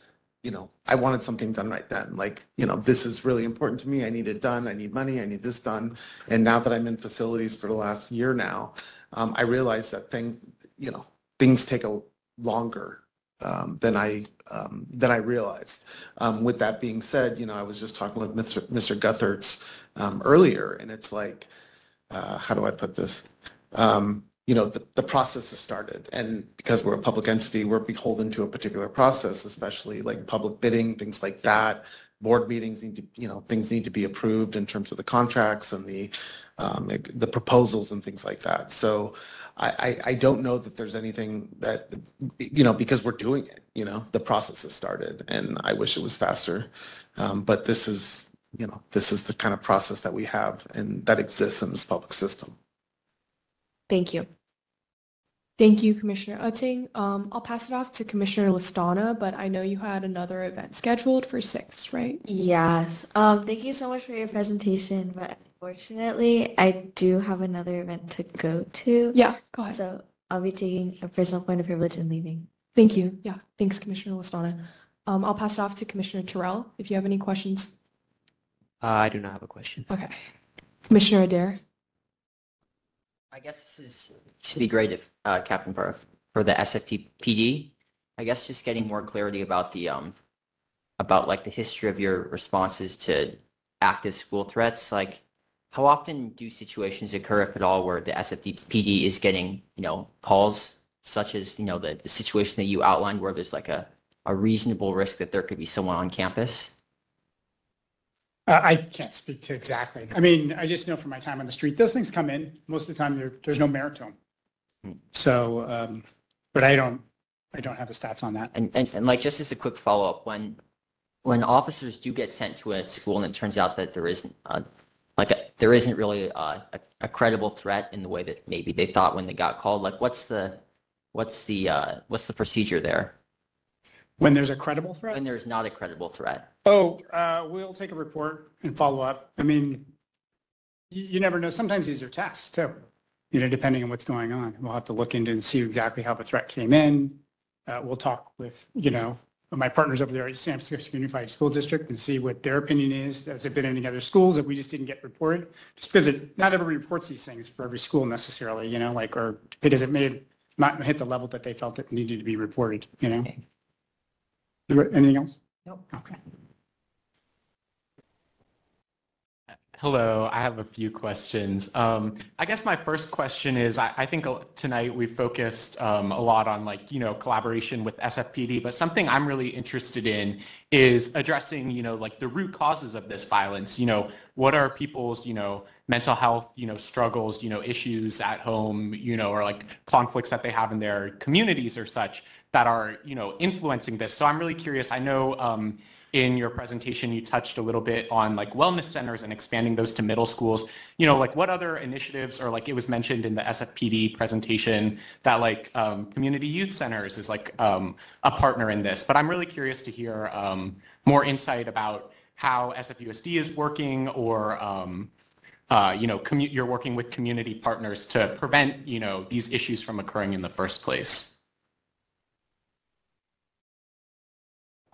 you know, I wanted something done right then. Like, you know, this is really important to me. I need it done. I need money. I need this done. And now that I'm in facilities for the last year now, um, I realize that thing, you know, things take a longer um, than I um, than I realized. Um, with that being said, you know, I was just talking with Mr. Mr. Guthertz um, earlier, and it's like, uh, how do I put this? Um, you know, the, the process has started, and because we're a public entity, we're beholden to a particular process, especially like public bidding, things like that. Board meetings need to, you know, things need to be approved in terms of the contracts and the um, the proposals and things like that. So I, I, I don't know that there's anything that, you know, because we're doing it, you know, the process has started and I wish it was faster. Um, but this is, you know, this is the kind of process that we have and that exists in this public system. Thank you. Thank you, Commissioner Utting. Um, I'll pass it off to Commissioner Listana, but I know you had another event scheduled for six, right? Yes. Um, thank you so much for your presentation, but unfortunately, I do have another event to go to. Yeah, go ahead. So I'll be taking a personal point of privilege and leaving. Thank you. Yeah, thanks, Commissioner Listana. Um, I'll pass it off to Commissioner Terrell if you have any questions. Uh, I do not have a question. Okay. Commissioner Adair. I guess this is to be great if uh, Captain Burr for the SFTPD. I guess just getting more clarity about the um about like the history of your responses to active school threats. Like, how often do situations occur, if at all, where the SFTPD is getting you know calls such as you know the, the situation that you outlined, where there's like a a reasonable risk that there could be someone on campus? Uh, I can't speak to exactly. I mean, I just know from my time on the street, those things come in. Most of the time, there, there's no merit to them. So, um, but I don't, I don't have the stats on that. And, and, and like just as a quick follow up, when when officers do get sent to a school and it turns out that there isn't a like a, there isn't really a, a, a credible threat in the way that maybe they thought when they got called. Like, what's the what's the uh, what's the procedure there When there's a credible threat? when there's not a credible threat? Oh, uh, we'll take a report and follow up. I mean, you, you never know. Sometimes these are tests too, you know, depending on what's going on. We'll have to look into and see exactly how the threat came in. Uh, we'll talk with, you know, my partners over there at San Francisco Unified School District and see what their opinion is. Has it been in any other schools that we just didn't get reported? Just because it, not everybody reports these things for every school necessarily, you know, like, or because it may have not hit the level that they felt it needed to be reported, you know? Anything else? Nope. Okay. Hello, I have a few questions. Um, I guess my first question is, I, I think tonight we focused um, a lot on like, you know, collaboration with SFPD, but something I'm really interested in is addressing, you know, like the root causes of this violence. You know, what are people's, you know, mental health, you know, struggles, you know, issues at home, you know, or like conflicts that they have in their communities or such that are, you know, influencing this. So I'm really curious. I know um, in your presentation you touched a little bit on like wellness centers and expanding those to middle schools you know like what other initiatives or like it was mentioned in the sfpd presentation that like um, community youth centers is like um, a partner in this but i'm really curious to hear um, more insight about how sfusd is working or um, uh, you know commu- you're working with community partners to prevent you know these issues from occurring in the first place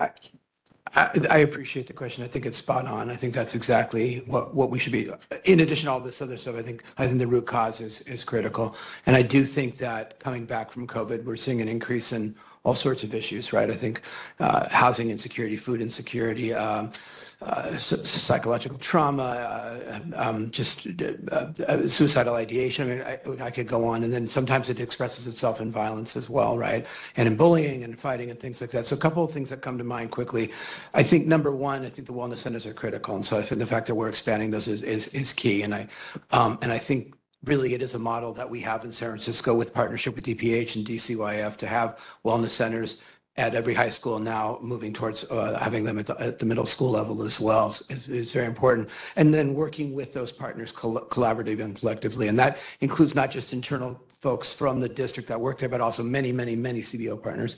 I, appreciate the question. I think it's spot on. I think that's exactly what, what we should be. In addition to all this other stuff, I think I think the root cause is, is critical. And I do think that coming back from COVID, we're seeing an increase in all sorts of issues, right? I think uh, housing insecurity, food insecurity, um, uh, psychological trauma, uh, um, just uh, uh, suicidal ideation. I mean, I, I, could go on. And then sometimes it expresses itself in violence as well, right? And in bullying and fighting and things like that. So a couple of things that come to mind quickly. I think number one, I think the wellness centers are critical. And so I think the fact that we're expanding those is, is, is key. And I, um, and I think really it is a model that we have in San Francisco with partnership with DPH and DCYF to have wellness centers at every high school now moving towards uh, having them at the, at the, middle school level as well is, is, very important. And then working with those partners coll- collaboratively and collectively. And that includes not just internal folks from the district that work there, but also many, many, many CBO partners.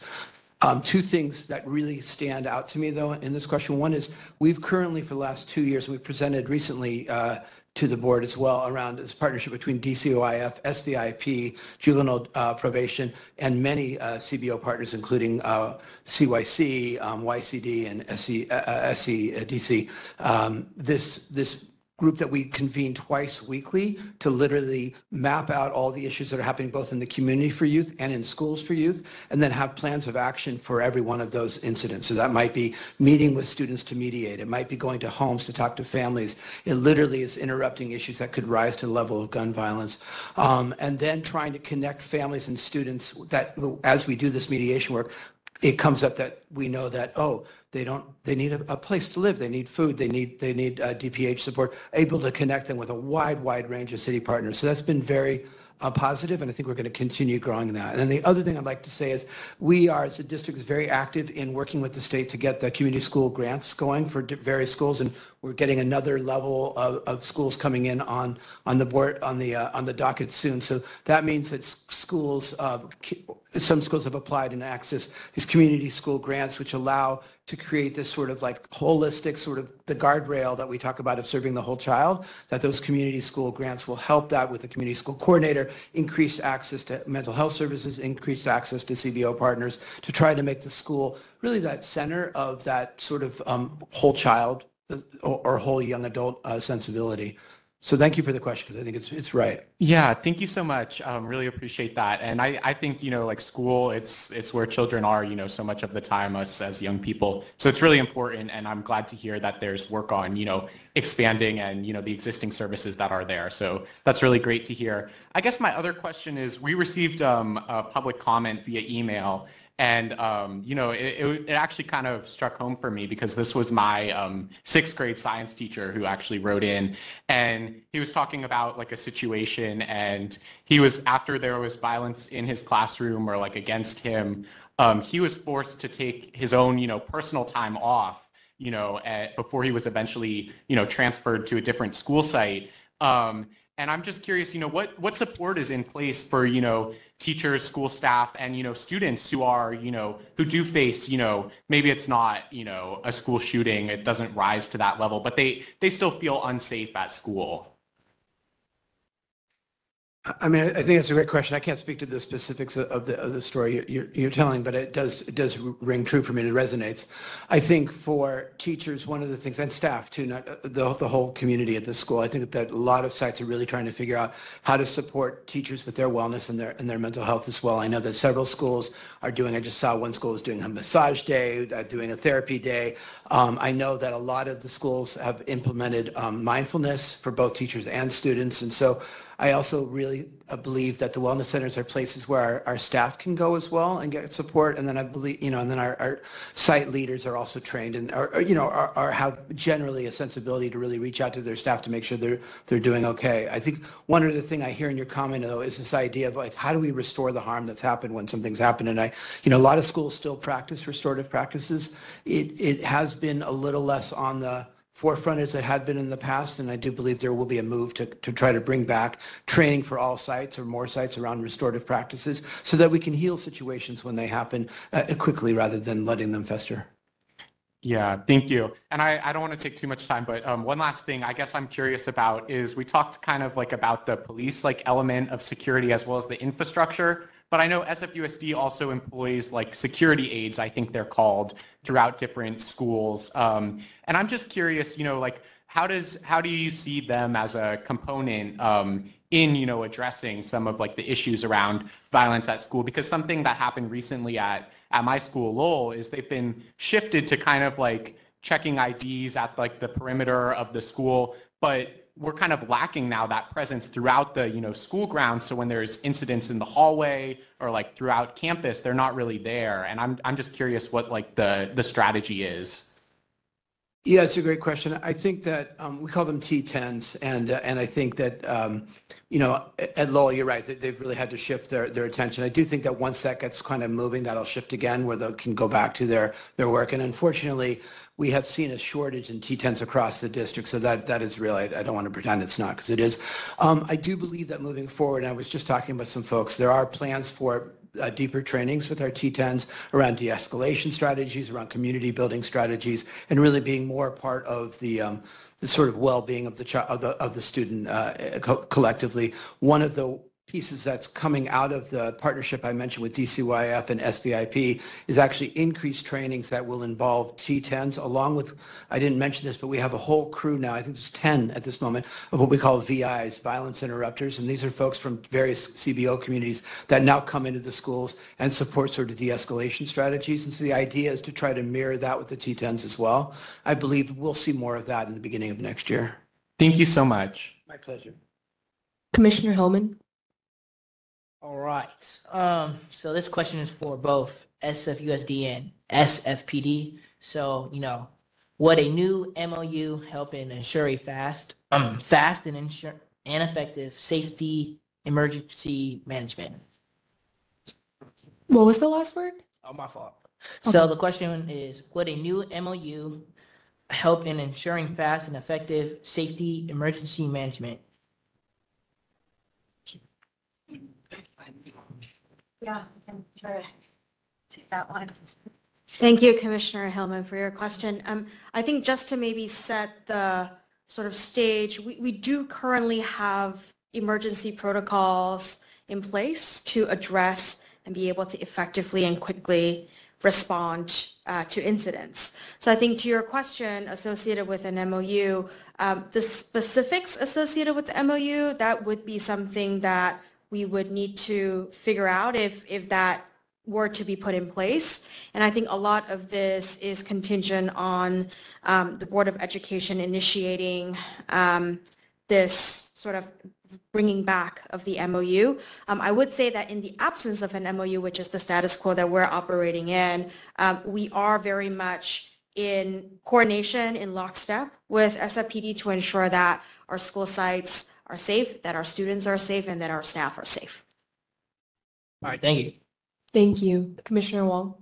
Um, two things that really stand out to me, though, in this question. One is we've currently, for the last two years, we presented recently uh, to the board as well around this partnership between DCYF, SVIP, juvenile uh, probation, and many uh, CBO partners, including uh, CYC, um, YCD, and SC, uh, SCDC. Um, this this group that we convene twice weekly to literally map out all the issues that are happening both in the community for youth and in schools for youth, and then have plans of action for every one of those incidents. So that might be meeting with students to mediate. It might be going to homes to talk to families. It literally is interrupting issues that could rise to the level of gun violence. Um, and then trying to connect families and students that, as we do this mediation work, it comes up that we know that, oh, they don't, they need a, a place to live. They need food. They need, they need uh, DPH support, able to connect them with a wide, wide range of city partners. So that's been very uh, positive, and I think we're going to continue growing that. And then the other thing I'd like to say is we are, as a district, is very active in working with the state to get the community school grants going for various schools, and we're getting another level of, of schools coming in on on the board on the uh, on the docket soon. So that means that schools, uh, some schools have applied and access these community school grants, which allow to create this sort of like holistic sort of the guardrail that we talk about of serving the whole child, that those community school grants will help that with the community school coordinator, increase access to mental health services, increased access to CBO partners to try to make the school really that center of that sort of um, whole child or, or whole young adult uh, sensibility. So thank you for the question because I think it's it's right. Yeah, thank you so much. Um, really appreciate that. And I, I think you know like school, it's it's where children are. You know, so much of the time us as young people. So it's really important, and I'm glad to hear that there's work on you know expanding and you know the existing services that are there. So that's really great to hear. I guess my other question is we received um, a public comment via email and, um, you know, it, it, it, actually kind of struck home for me because this was my um, sixth grade science teacher who actually wrote in. And he was talking about like a situation and he was, after there was violence in his classroom or like against him, um, he was forced to take his own, you know, personal time off you know, at, before he was eventually, you know, transferred to a different school site. Um, and I'm just curious, you know, what, what support is in place for, you know, teachers, school staff, and, you know, students who are, you know, who do face, you know, maybe it's not, you know, a school shooting, it doesn't rise to that level, but they, they still feel unsafe at school. I mean, I think that's a great question. I can't speak to the specifics of the of the story you're, you're telling, but it does it does ring true for me. It resonates. I think for teachers, one of the things, and staff too, not uh, the the whole community at the school. I think that a lot of sites are really trying to figure out how to support teachers with their wellness and their and their mental health as well. I know that several schools are doing. I just saw one school is doing a massage day, uh, doing a therapy day. Um, I know that a lot of the schools have implemented um, mindfulness for both teachers and students, and so. I also really uh, believe that the wellness centers are places where our, our, staff can go as well and get support. And then I believe, you know, and then our, our site leaders are also trained and are, you know, are, are, have generally a sensibility to really reach out to their staff to make sure they're, they're doing okay. I think one other thing I hear in your comment though is this idea of like, how do we restore the harm that's happened when something's happened? And I, you know, a lot of schools still practice restorative practices. It, it has been a little less on the, forefront as it had been in the past, and I do believe there will be a move to, to try to bring back training for all sites or more sites around restorative practices so that we can heal situations when they happen uh, quickly rather than letting them fester. Yeah, thank you. And I, I don't want to take too much time, but um, one last thing I guess I'm curious about is we talked kind of like about the police like element of security as well as the infrastructure. But I know SFUSD also employs like security aides, I think they're called, throughout different schools. Um, and I'm just curious, you know, like how does how do you see them as a component um, in you know addressing some of like the issues around violence at school? Because something that happened recently at at my school, Lowell, is they've been shifted to kind of like checking IDs at like the perimeter of the school, but we're kind of lacking now that presence throughout the you know school grounds. So when there's incidents in the hallway or like throughout campus, they're not really there. And I'm I'm just curious what like the the strategy is. Yeah, it's a great question. I think that um, we call them T10s, and uh, and I think that um, you know at Lowell, you're right. They've really had to shift their, their attention. I do think that once that gets kind of moving, that'll shift again, where they can go back to their their work. And unfortunately, we have seen a shortage in T10s across the district, so that that is real. I, I don't want to pretend it's not because it is. Um, I do believe that moving forward, I was just talking about some folks. There are plans for uh, deeper trainings with our T10s around de-escalation strategies, around community building strategies, and really being more part of the um, the sort of well-being of the of the of the student uh, co- collectively. One of the pieces that's coming out of the partnership I mentioned with DCYF and SVIP is actually increased trainings that will involve T10s along with, I didn't mention this, but we have a whole crew now, I think there's 10 at this moment, of what we call VIs, violence interrupters. And these are folks from various CBO communities that now come into the schools and support sort of de-escalation strategies. And so the idea is to try to mirror that with the T10s as well. I believe we'll see more of that in the beginning of next year. Thank you so much. My pleasure. Commissioner Hillman. All right. Um, so this question is for both SFUSD and SFPD. So, you know, would a new MOU help in ensure a fast, um, fast and ensure and effective safety emergency management? What was the last word? Oh, my fault. Okay. So the question is, would a new MOU help in ensuring fast and effective safety emergency management? Yeah, I can try to take that one. Thank you, Commissioner Hillman, for your question. Um, I think just to maybe set the sort of stage, we, we do currently have emergency protocols in place to address and be able to effectively and quickly respond uh, to incidents. So I think to your question associated with an MOU, um, the specifics associated with the MOU, that would be something that we would need to figure out if, if that were to be put in place. And I think a lot of this is contingent on um, the Board of Education initiating um, this sort of bringing back of the MOU. Um, I would say that in the absence of an MOU, which is the status quo that we're operating in, um, we are very much in coordination, in lockstep with SFPD to ensure that our school sites are safe, that our students are safe, and that our staff are safe. All right, thank you. Thank you. Commissioner Wong.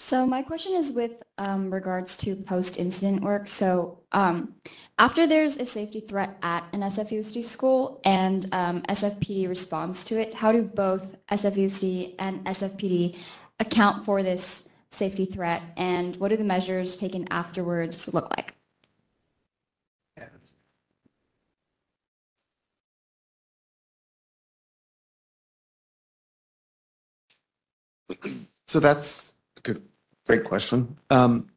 So my question is with um, regards to post-incident work. So um, after there's a safety threat at an SFUSD school and um, SFPD responds to it, how do both SFUSD and SFPD account for this safety threat and what do the measures taken afterwards look like? So that's a good, great question. Um,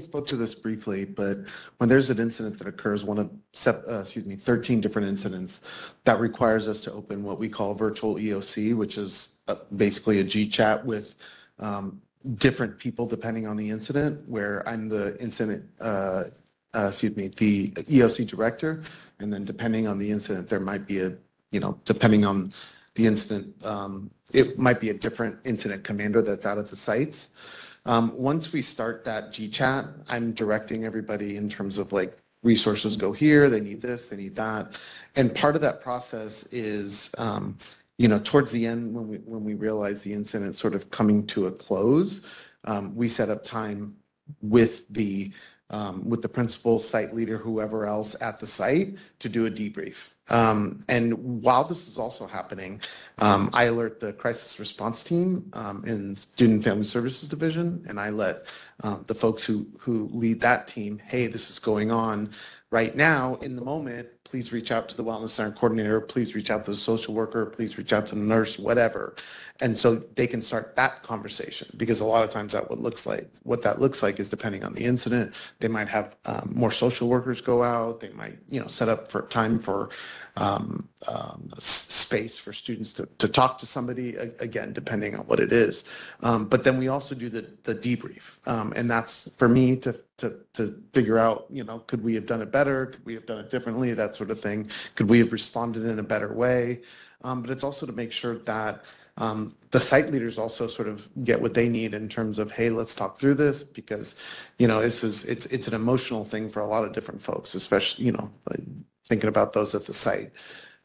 spoke to this briefly, but when there's an incident that occurs, one of, uh, excuse me, 13 different incidents, that requires us to open what we call virtual EOC, which is uh, basically a G-chat with um, different people depending on the incident, where I'm the incident, uh, uh, excuse me, the EOC director, and then depending on the incident, there might be a, you know, depending on the incident, um, it might be a different incident commander that's out at the sites. Um, once we start that G-chat, I'm directing everybody in terms of like resources go here, they need this, they need that. And part of that process is, um, you know, towards the end, when we, when we realize the incident sort of coming to a close, um, we set up time with the, um, with the principal, site leader, whoever else at the site to do a debrief. Um, and while this is also happening, um, I alert the crisis response team um, in Student Family Services Division, and I let um, the folks who who lead that team, hey, this is going on right now in the moment. Please reach out to the wellness center coordinator. Please reach out to the social worker. Please reach out to the nurse, whatever, and so they can start that conversation. Because a lot of times that what looks like what that looks like is depending on the incident. They might have um, more social workers go out. They might you know set up for time for um, um, space for students to, to talk to somebody again, depending on what it is. Um, but then we also do the, the debrief. Um, and that's for me to, to, to figure out, you know, could we have done it better? Could we have done it differently? That sort of thing. Could we have responded in a better way? Um, but it's also to make sure that um, the site leaders also sort of get what they need in terms of, hey, let's talk through this because, you know, this is it's it's an emotional thing for a lot of different folks, especially you know, thinking about those at the site.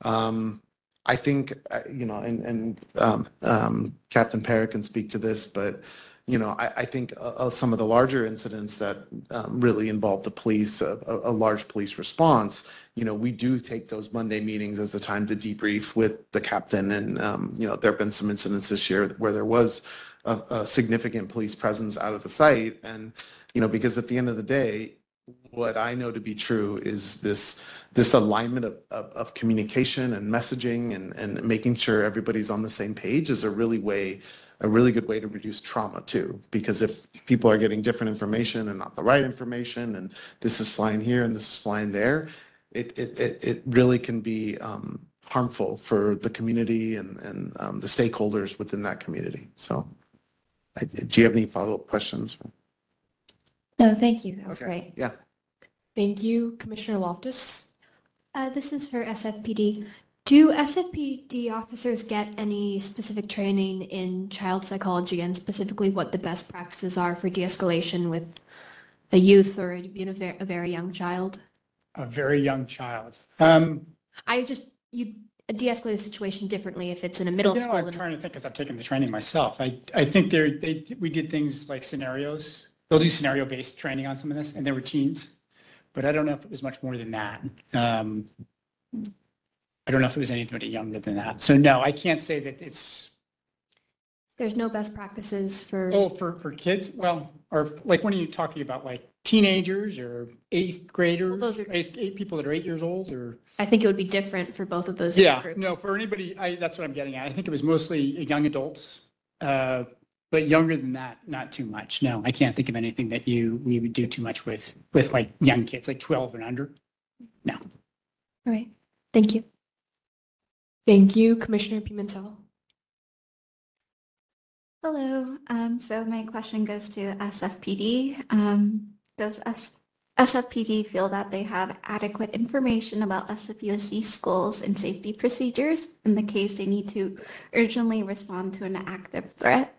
Um, I think, uh, you know, and, and um, um, Captain Parrott can speak to this, but, you know, I, I think uh, some of the larger incidents that um, really involve the police, a, a, large police response, you know, we do take those Monday meetings as a time to debrief with the captain. And, um, you know, there have been some incidents this year where there was a, a significant police presence out of the site. And, you know, because at the end of the day, what I know to be true is this this alignment of, of, of, communication and messaging and, and making sure everybody's on the same page is a really way a really good way to reduce trauma too because if people are getting different information and not the right information and this is flying here and this is flying there it it, it, it really can be um, harmful for the community and, and um, the stakeholders within that community so I, do you have any follow-up questions no, thank you. That was Okay. great. Yeah. Thank you, Commissioner Loftus. Uh, this is for SFPD. Do SFPD officers get any specific training in child psychology and specifically what the best practices are for de-escalation with a youth or even a, ver- a very young child? A very young child. Um, I just, you de-escalate a situation differently if it's in a middle you know, school. I'm trying to think because I've taken the training myself. I, I think there, they, we did things like scenarios. They'll do scenario-based training on some of this and there were teens, but I don't know if it was much more than that. Um, I don't know if it was anybody younger than that. So no, I can't say that it's, There's no best practices for. oh, for, for kids, well, or like when are you talking about like teenagers or eighth graders? those are- Eight, eight people that are eight years old or? I think it would be different for both of those age Yeah, groups. no, for anybody, I, that's what I'm getting at. I think it was mostly young adults, uh, but younger than that, not too much. No, I can't think of anything that you, we would do too much with, with like young kids, like 12 and under. No. All right. Thank you. Thank you, Commissioner Pimentel. Hello. Um, so my question goes to SFPD. Um, does S- SFPD feel that they have adequate information about SFUSD schools and safety procedures in the case they need to urgently respond to an active threat?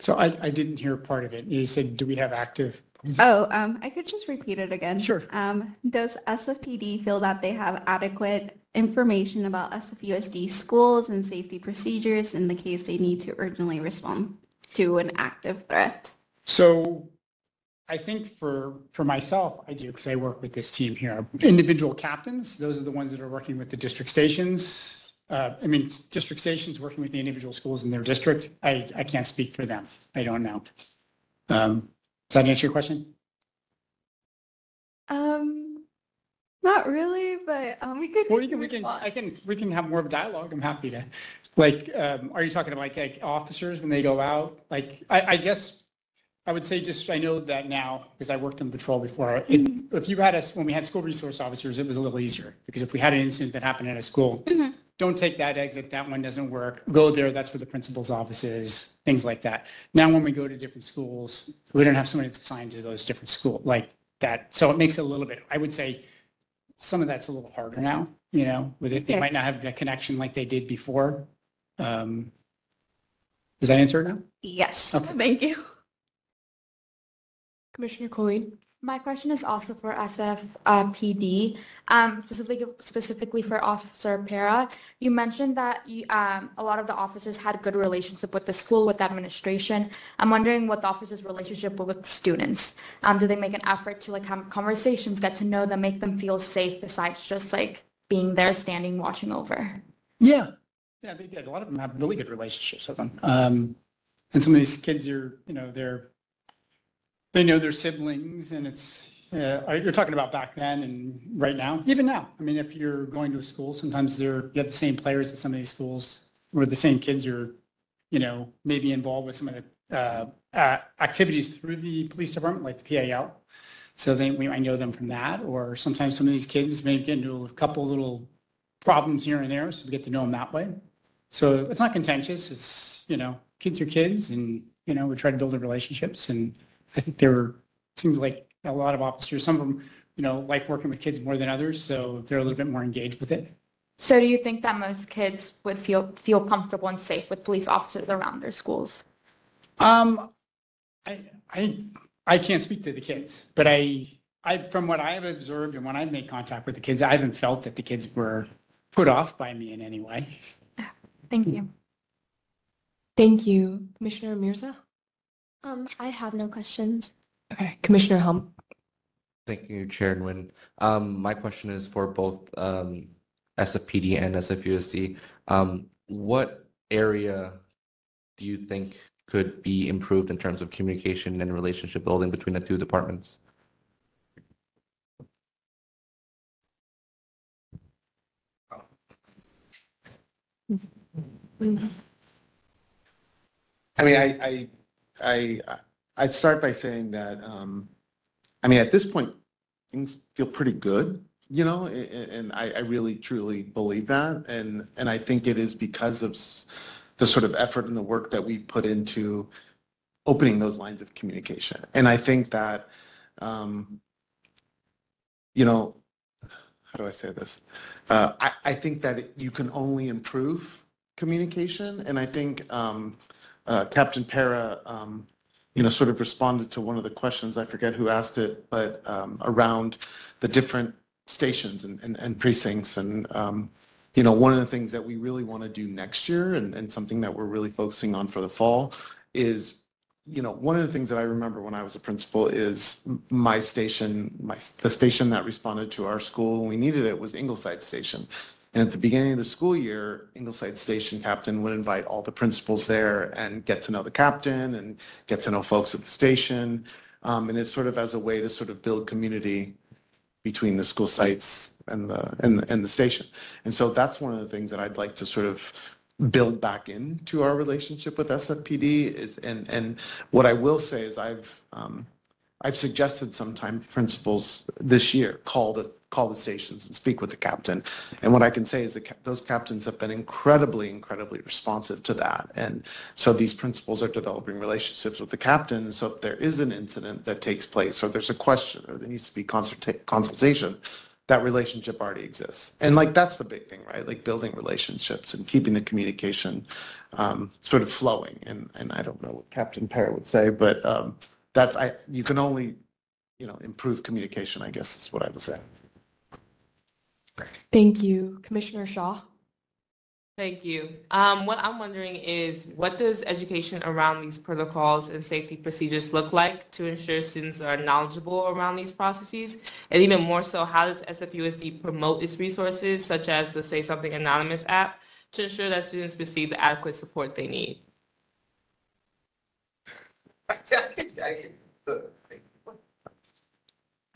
So I, I didn't hear part of it. You said, do we have active? Oh, um, I could just repeat it again. Sure. Um, does SFPD feel that they have adequate information about SFUSD schools and safety procedures in the case they need to urgently respond to an active threat? So I think for, for myself, I do, because I work with this team here. Individual captains, those are the ones that are working with the district stations. Uh, I mean, district stations working with the individual schools in their district. I, I can't speak for them. I don't know. Um, Does that answer your question? Um, not really, but um, we could. Well, we can, we can, I can, we can have more of a dialogue. I'm happy to. Like, um, are you talking about like, like officers when they go out? Like, I, I guess I would say just, I know that now, because I worked in patrol before. It, if you had us, when we had school resource officers, it was a little easier because if we had an incident that happened at a school, don't take that exit, that one doesn't work. Go there, that's where the principal's office is, things like that. Now, when we go to different schools, we don't have somebody that's assigned to those different schools like that. So it makes it a little bit, I would say, some of that's a little harder now, you know, with it. They might not have a connection like they did before. Um, Does that answer it now? Yes. Okay. Thank you. Commissioner Colleen? My question is also for SFPD, um, specifically specifically for Officer Para. You mentioned that you, um, a lot of the officers had good relationship with the school, with the administration. I'm wondering what the officers' relationship with students. Um, do they make an effort to like have conversations, get to know them, make them feel safe besides just like being there, standing, watching over? Yeah. Yeah, they did. A lot of them have really good relationships with them. Um, and some of these kids are, you know, they're, they know their siblings and it's, uh, you're talking about back then and right now, even now. I mean, if you're going to a school, sometimes they're, you have the same players at some of these schools where the same kids are, you know, maybe involved with some of the uh, uh, activities through the police department, like the PAL. So they, we might know them from that, or sometimes some of these kids may get into a couple little problems here and there, so we get to know them that way. So it's not contentious. It's, you know, kids are kids and, you know, we try to build the relationships. And I think there were, seems like a lot of officers, some of them, you know, like working with kids more than others. So they're a little bit more engaged with it. So do you think that most kids would feel feel comfortable and safe with police officers around their schools? Um, I, I, I can't speak to the kids, but I, I, from what I have observed and when I've made contact with the kids, I haven't felt that the kids were put off by me in any way. Thank you. Thank you. Commissioner Mirza? Um, I have no questions. Okay. Commissioner Hum? Thank you, Chair Nguyen. Um, my question is for both um, SFPD and SFUSD. Um, what area do you think could be improved in terms of communication and relationship building between the two departments? I mean, I, I, I, I'd start by saying that, um, I mean, at this point, things feel pretty good, you know, and I, I really truly believe that. And, and I think it is because of the sort of effort and the work that we've put into opening those lines of communication. And I think that, um, you know, how do I say this? Uh, I, I think that you can only improve communication. And I think um, uh, Captain Para, um, you know, sort of responded to one of the questions, I forget who asked it, but um, around the different stations and, and, and precincts. And, um, you know, one of the things that we really want to do next year and, and something that we're really focusing on for the fall is you know, one of the things that I remember when I was a principal is my station, my, the station that responded to our school when we needed it was Ingleside Station. And at the beginning of the school year, Ingleside Station captain would invite all the principals there and get to know the captain and get to know folks at the station. Um, and it's sort of as a way to sort of build community between the school sites and the, and the, and the station. And so that's one of the things that I'd like to sort of build back into our relationship with SFPD is, and, and what I will say is I've, um, I've suggested sometime principals this year call the, call the stations and speak with the captain. And what I can say is that those captains have been incredibly, incredibly responsive to that. And so these principals are developing relationships with the captain. And so if there is an incident that takes place or there's a question or there needs to be consulta- consultation, that relationship already exists. And like that's the big thing, right? Like building relationships and keeping the communication um, sort of flowing. And and I don't know what Captain Parrott would say, but um, that's I you can only you know improve communication. I guess is what I would say. Thank you. Commissioner Shaw? Thank you. Um, what I'm wondering is, what does education around these protocols and safety procedures look like to ensure students are knowledgeable around these processes? And even more so, how does SFUSD promote its resources, such as the Say Something Anonymous app, to ensure that students receive the adequate support they need?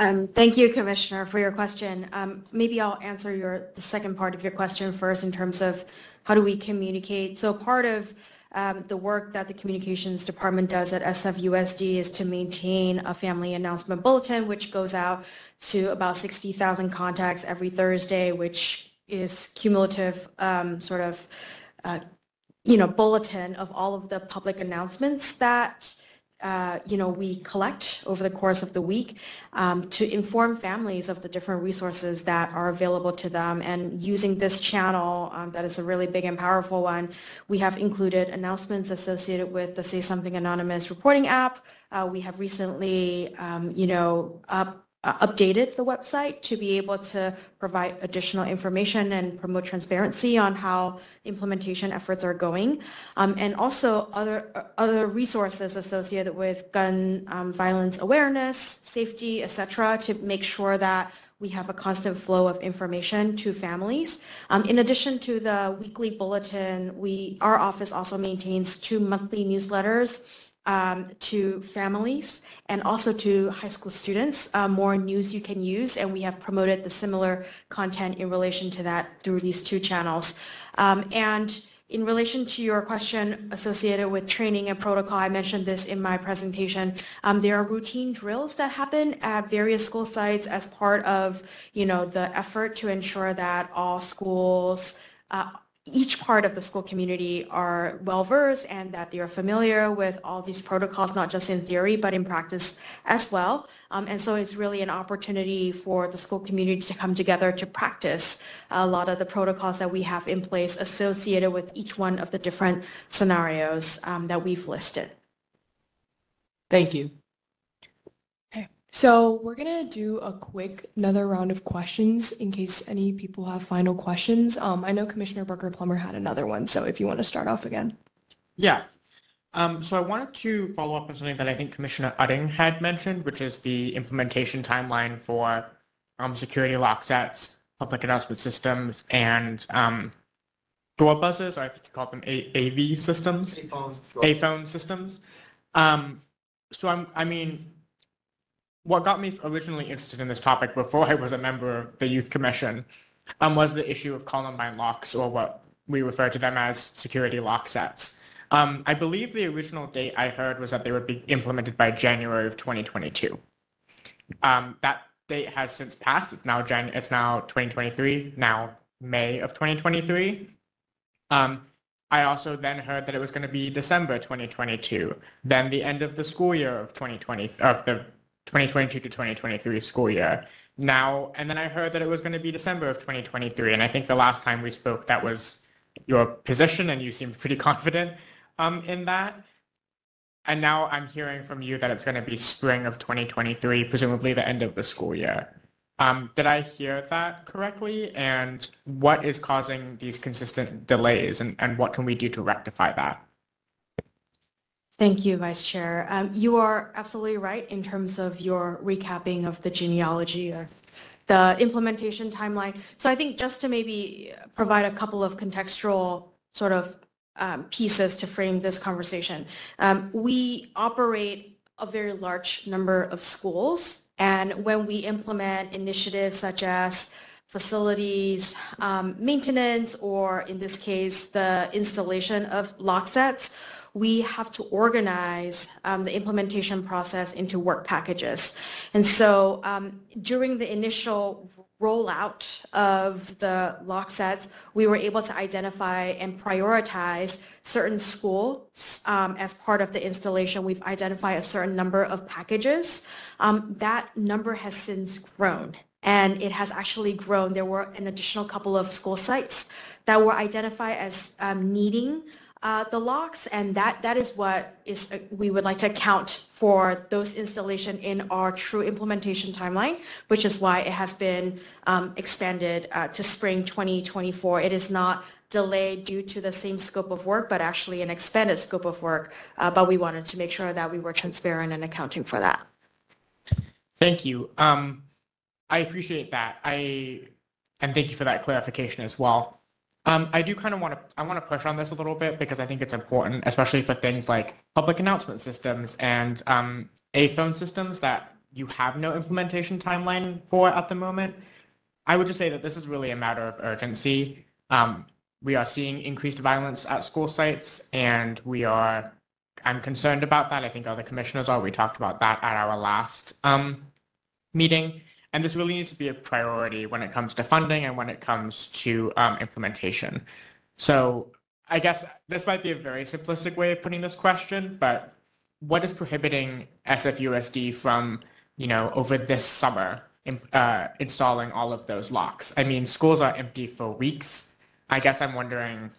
Um, Thank you, Commissioner, for your question. Um, Maybe I'll answer your, the second part of your question first in terms of how do we communicate? So part of um, the work that the Communications Department does at SFUSD is to maintain a family announcement bulletin, which goes out to about 60,000 contacts every Thursday, which is cumulative um, sort of, uh, you know, bulletin of all of the public announcements that uh, you know, we collect over the course of the week um, to inform families of the different resources that are available to them. And using this channel, um, that is a really big and powerful one, we have included announcements associated with the Say Something Anonymous reporting app. Uh, we have recently, um, you know, up uh, updated the website to be able to provide additional information and promote transparency on how implementation efforts are going, um, and also other uh, other resources associated with gun um, violence awareness, safety, etc., to make sure that we have a constant flow of information to families. Um, in addition to the weekly bulletin, we our office also maintains two monthly newsletters um, to families and also to high school students, uh, more news you can use. And we have promoted the similar content in relation to that through these two channels. Um, and in relation to your question associated with training and protocol, I mentioned this in my presentation. Um, there are routine drills that happen at various school sites as part of, you know, the effort to ensure that all schools uh, each part of the school community are well versed and that they are familiar with all these protocols, not just in theory, but in practice as well. Um, and so it's really an opportunity for the school community to come together to practice a lot of the protocols that we have in place associated with each one of the different scenarios um, that we've listed. Thank you. So we're gonna do a quick another round of questions in case any people have final questions. Um, I know Commissioner Barker Plummer had another one, so if you want to start off again. Yeah. Um, so I wanted to follow up on something that I think Commissioner Utting had mentioned, which is the implementation timeline for um, security lock sets, public announcement systems, and um, door buzzers, or I think you call them A- AV systems, Aiphone systems. Um, so I'm, I mean, what got me originally interested in this topic before I was a member of the Youth Commission um, was the issue of Columbine locks, or what we refer to them as security lock sets. Um, I believe the original date I heard was that they would be implemented by January of 2022. Um, that date has since passed. It's now Jan- It's now 2023. Now May of 2023. Um, I also then heard that it was going to be December 2022. Then the end of the school year of 2020 of the 2022 to 2023 school year. Now, and then I heard that it was going to be December of 2023, and I think the last time we spoke, that was your position, and you seemed pretty confident um, in that. And now I'm hearing from you that it's going to be spring of 2023, presumably the end of the school year. Um, did I hear that correctly? And what is causing these consistent delays, and, and what can we do to rectify that? Thank you, Vice Chair. Um, you are absolutely right in terms of your recapping of the genealogy of the implementation timeline. So I think just to maybe provide a couple of contextual sort of um, pieces to frame this conversation. Um, we operate a very large number of schools, and when we implement initiatives such as facilities um, maintenance, or in this case, the installation of lock sets, we have to organize um, the implementation process into work packages. And so um, during the initial rollout of the lock sets, we were able to identify and prioritize certain schools um, as part of the installation. We've identified a certain number of packages. Um, that number has since grown and it has actually grown. There were an additional couple of school sites that were identified as um, needing uh, the locks, and that that is what is uh, we would like to account for those installation in our true implementation timeline, which is why it has been um, expanded uh, to spring 2024. It is not delayed due to the same scope of work, but actually an expanded scope of work. Uh, but we wanted to make sure that we were transparent and accounting for that. Thank you. Um, I appreciate that. I and thank you for that clarification as well. Um, I do kind of want to I want to push on this a little bit because I think it's important, especially for things like public announcement systems and um, Aiphone systems that you have no implementation timeline for at the moment. I would just say that this is really a matter of urgency. Um, we are seeing increased violence at school sites, and we are. I'm concerned about that. I think other commissioners are. We talked about that at our last um, meeting. And this really needs to be a priority when it comes to funding and when it comes to um, implementation. So I guess this might be a very simplistic way of putting this question, but what is prohibiting SFUSD from, you know, over this summer uh, installing all of those locks? I mean, schools are empty for weeks. I guess I'm wondering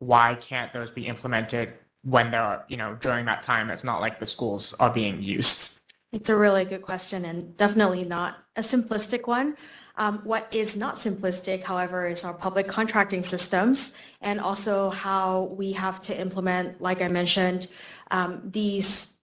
why can't those be implemented when they're, you know, during that time? It's not like the schools are being used. It's a really good question and definitely not a simplistic one. Um, what is not simplistic, however, is our public contracting systems and also how we have to implement, like I mentioned, um, these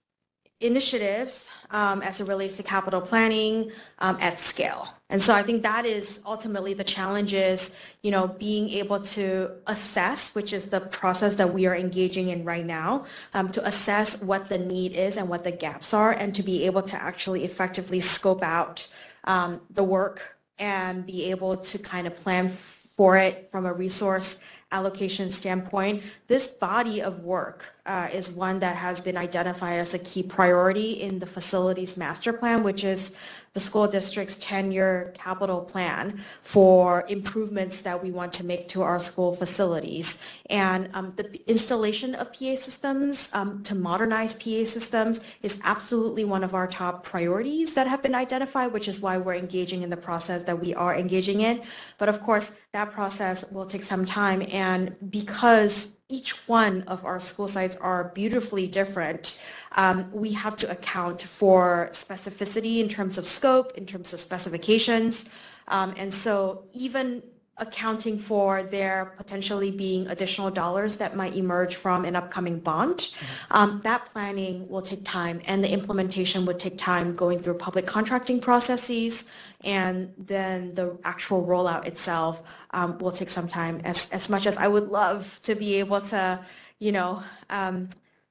initiatives um, as it relates to capital planning um, at scale. And so I think that is ultimately the challenge is, you know, being able to assess, which is the process that we are engaging in right now, um, to assess what the need is and what the gaps are, and to be able to actually effectively scope out um, the work and be able to kind of plan for it from a resource allocation standpoint, this body of work uh, is one that has been identified as a key priority in the facilities master plan, which is the school district's 10-year capital plan for improvements that we want to make to our school facilities. And um, the installation of PA systems um, to modernize PA systems is absolutely one of our top priorities that have been identified, which is why we're engaging in the process that we are engaging in. But of course, that process will take some time. And because each one of our school sites are beautifully different, um, we have to account for specificity in terms of scope, in terms of specifications. Um, and so even accounting for there potentially being additional dollars that might emerge from an upcoming bond. Um, that planning will take time and the implementation would take time going through public contracting processes and then the actual rollout itself um, will take some time as, as much as I would love to be able to, you know, um,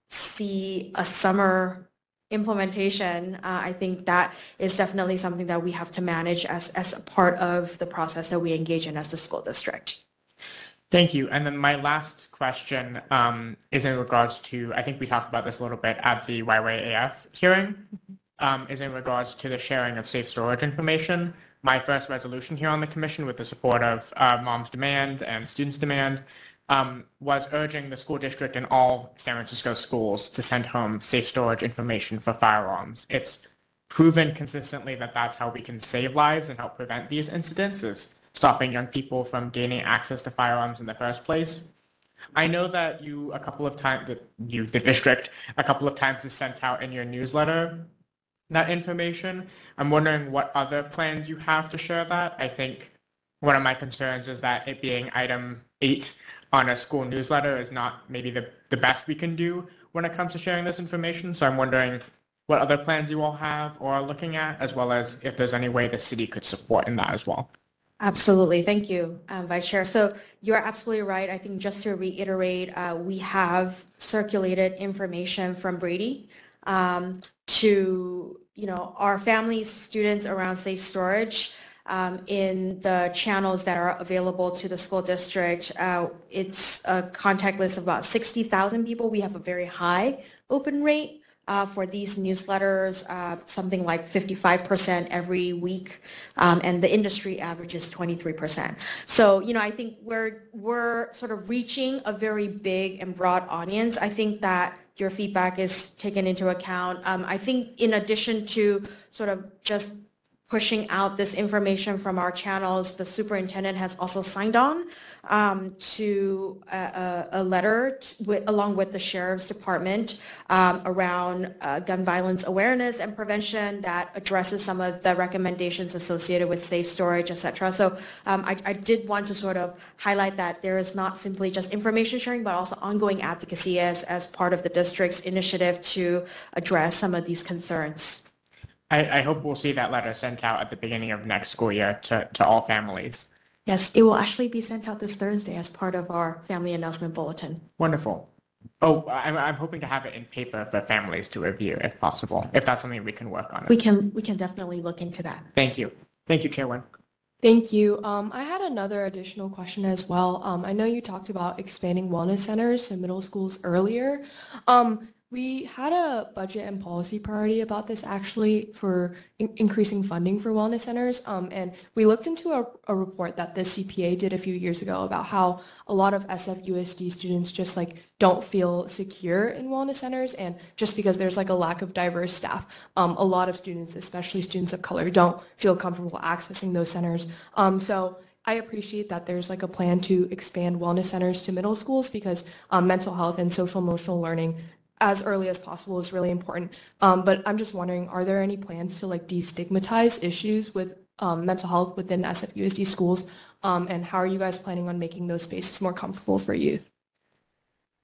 see a summer implementation, uh, I think that is definitely something that we have to manage as, as a part of the process that we engage in as the school district. Thank you. And then my last question um, is in regards to, I think we talked about this a little bit at the YYAF hearing, um, is in regards to the sharing of safe storage information. My first resolution here on the commission with the support of uh, Moms Demand and Students Demand um, was urging the school district and all San Francisco schools to send home safe storage information for firearms. It's proven consistently that that's how we can save lives and help prevent these incidents is stopping young people from gaining access to firearms in the first place. I know that you a couple of times you the district a couple of times has sent out in your newsletter that information. I'm wondering what other plans you have to share that. I think one of my concerns is that it being item eight on a school newsletter is not maybe the, the best we can do when it comes to sharing this information. So I'm wondering what other plans you all have or are looking at, as well as if there's any way the city could support in that as well. Absolutely. Thank you, um, Vice Chair. So you're absolutely right. I think just to reiterate, uh, we have circulated information from Brady um, to you know our families, students around safe storage um, in the channels that are available to the school district. Uh, it's a contact list of about 60,000 people. We have a very high open rate. Uh, for these newsletters, uh, something like 55% every week, um, and the industry average is 23%. So, you know, I think we're we're sort of reaching a very big and broad audience. I think that your feedback is taken into account. Um, I think in addition to sort of just pushing out this information from our channels. The superintendent has also signed on um, to a, a, a letter t- with, along with the sheriff's department um, around uh, gun violence awareness and prevention that addresses some of the recommendations associated with safe storage, et cetera. So um, I, I did want to sort of highlight that there is not simply just information sharing, but also ongoing advocacy as, as part of the district's initiative to address some of these concerns. I, I hope we'll see that letter sent out at the beginning of next school year to, to all families. Yes, it will actually be sent out this Thursday as part of our family announcement bulletin. Wonderful. Oh, I'm, I'm hoping to have it in paper for families to review if possible, if that's something we can work on. We can we can definitely look into that. Thank you. Thank you, Chair Nguyen. Thank you. Um, I had another additional question as well. Um, I know you talked about expanding wellness centers to middle schools earlier. Um, we had a budget and policy priority about this actually for in- increasing funding for wellness centers. Um, and we looked into a, a report that the CPA did a few years ago about how a lot of SFUSD students just like don't feel secure in wellness centers. And just because there's like a lack of diverse staff, um, a lot of students, especially students of color, don't feel comfortable accessing those centers. Um, so I appreciate that there's like a plan to expand wellness centers to middle schools because um, mental health and social emotional learning as early as possible is really important. Um, but I'm just wondering, are there any plans to like destigmatize issues with um, mental health within SFUSD schools? Um, and how are you guys planning on making those spaces more comfortable for youth?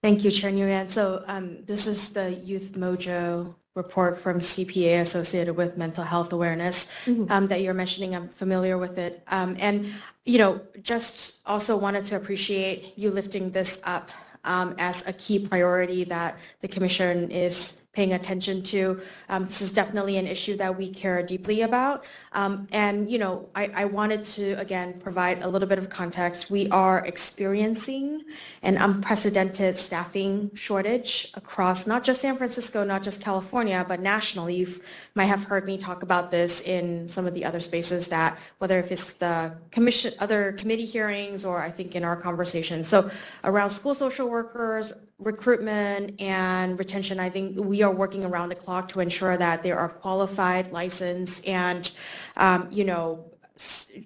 Thank you, Chair Nguyen. So um, this is the Youth Mojo report from CPA associated with mental health awareness um, that you're mentioning. I'm familiar with it. Um, and, you know, just also wanted to appreciate you lifting this up um, as a key priority that the Commission is paying attention to. Um, this is definitely an issue that we care deeply about. Um, and, you know, I, I wanted to, again, provide a little bit of context. We are experiencing an unprecedented staffing shortage across not just San Francisco, not just California, but nationally. You might have heard me talk about this in some of the other spaces that, whether if it's the commission, other committee hearings, or I think in our conversation. So around school social workers, recruitment and retention, I think we are working around the clock to ensure that there are qualified, licensed, and, um, you know,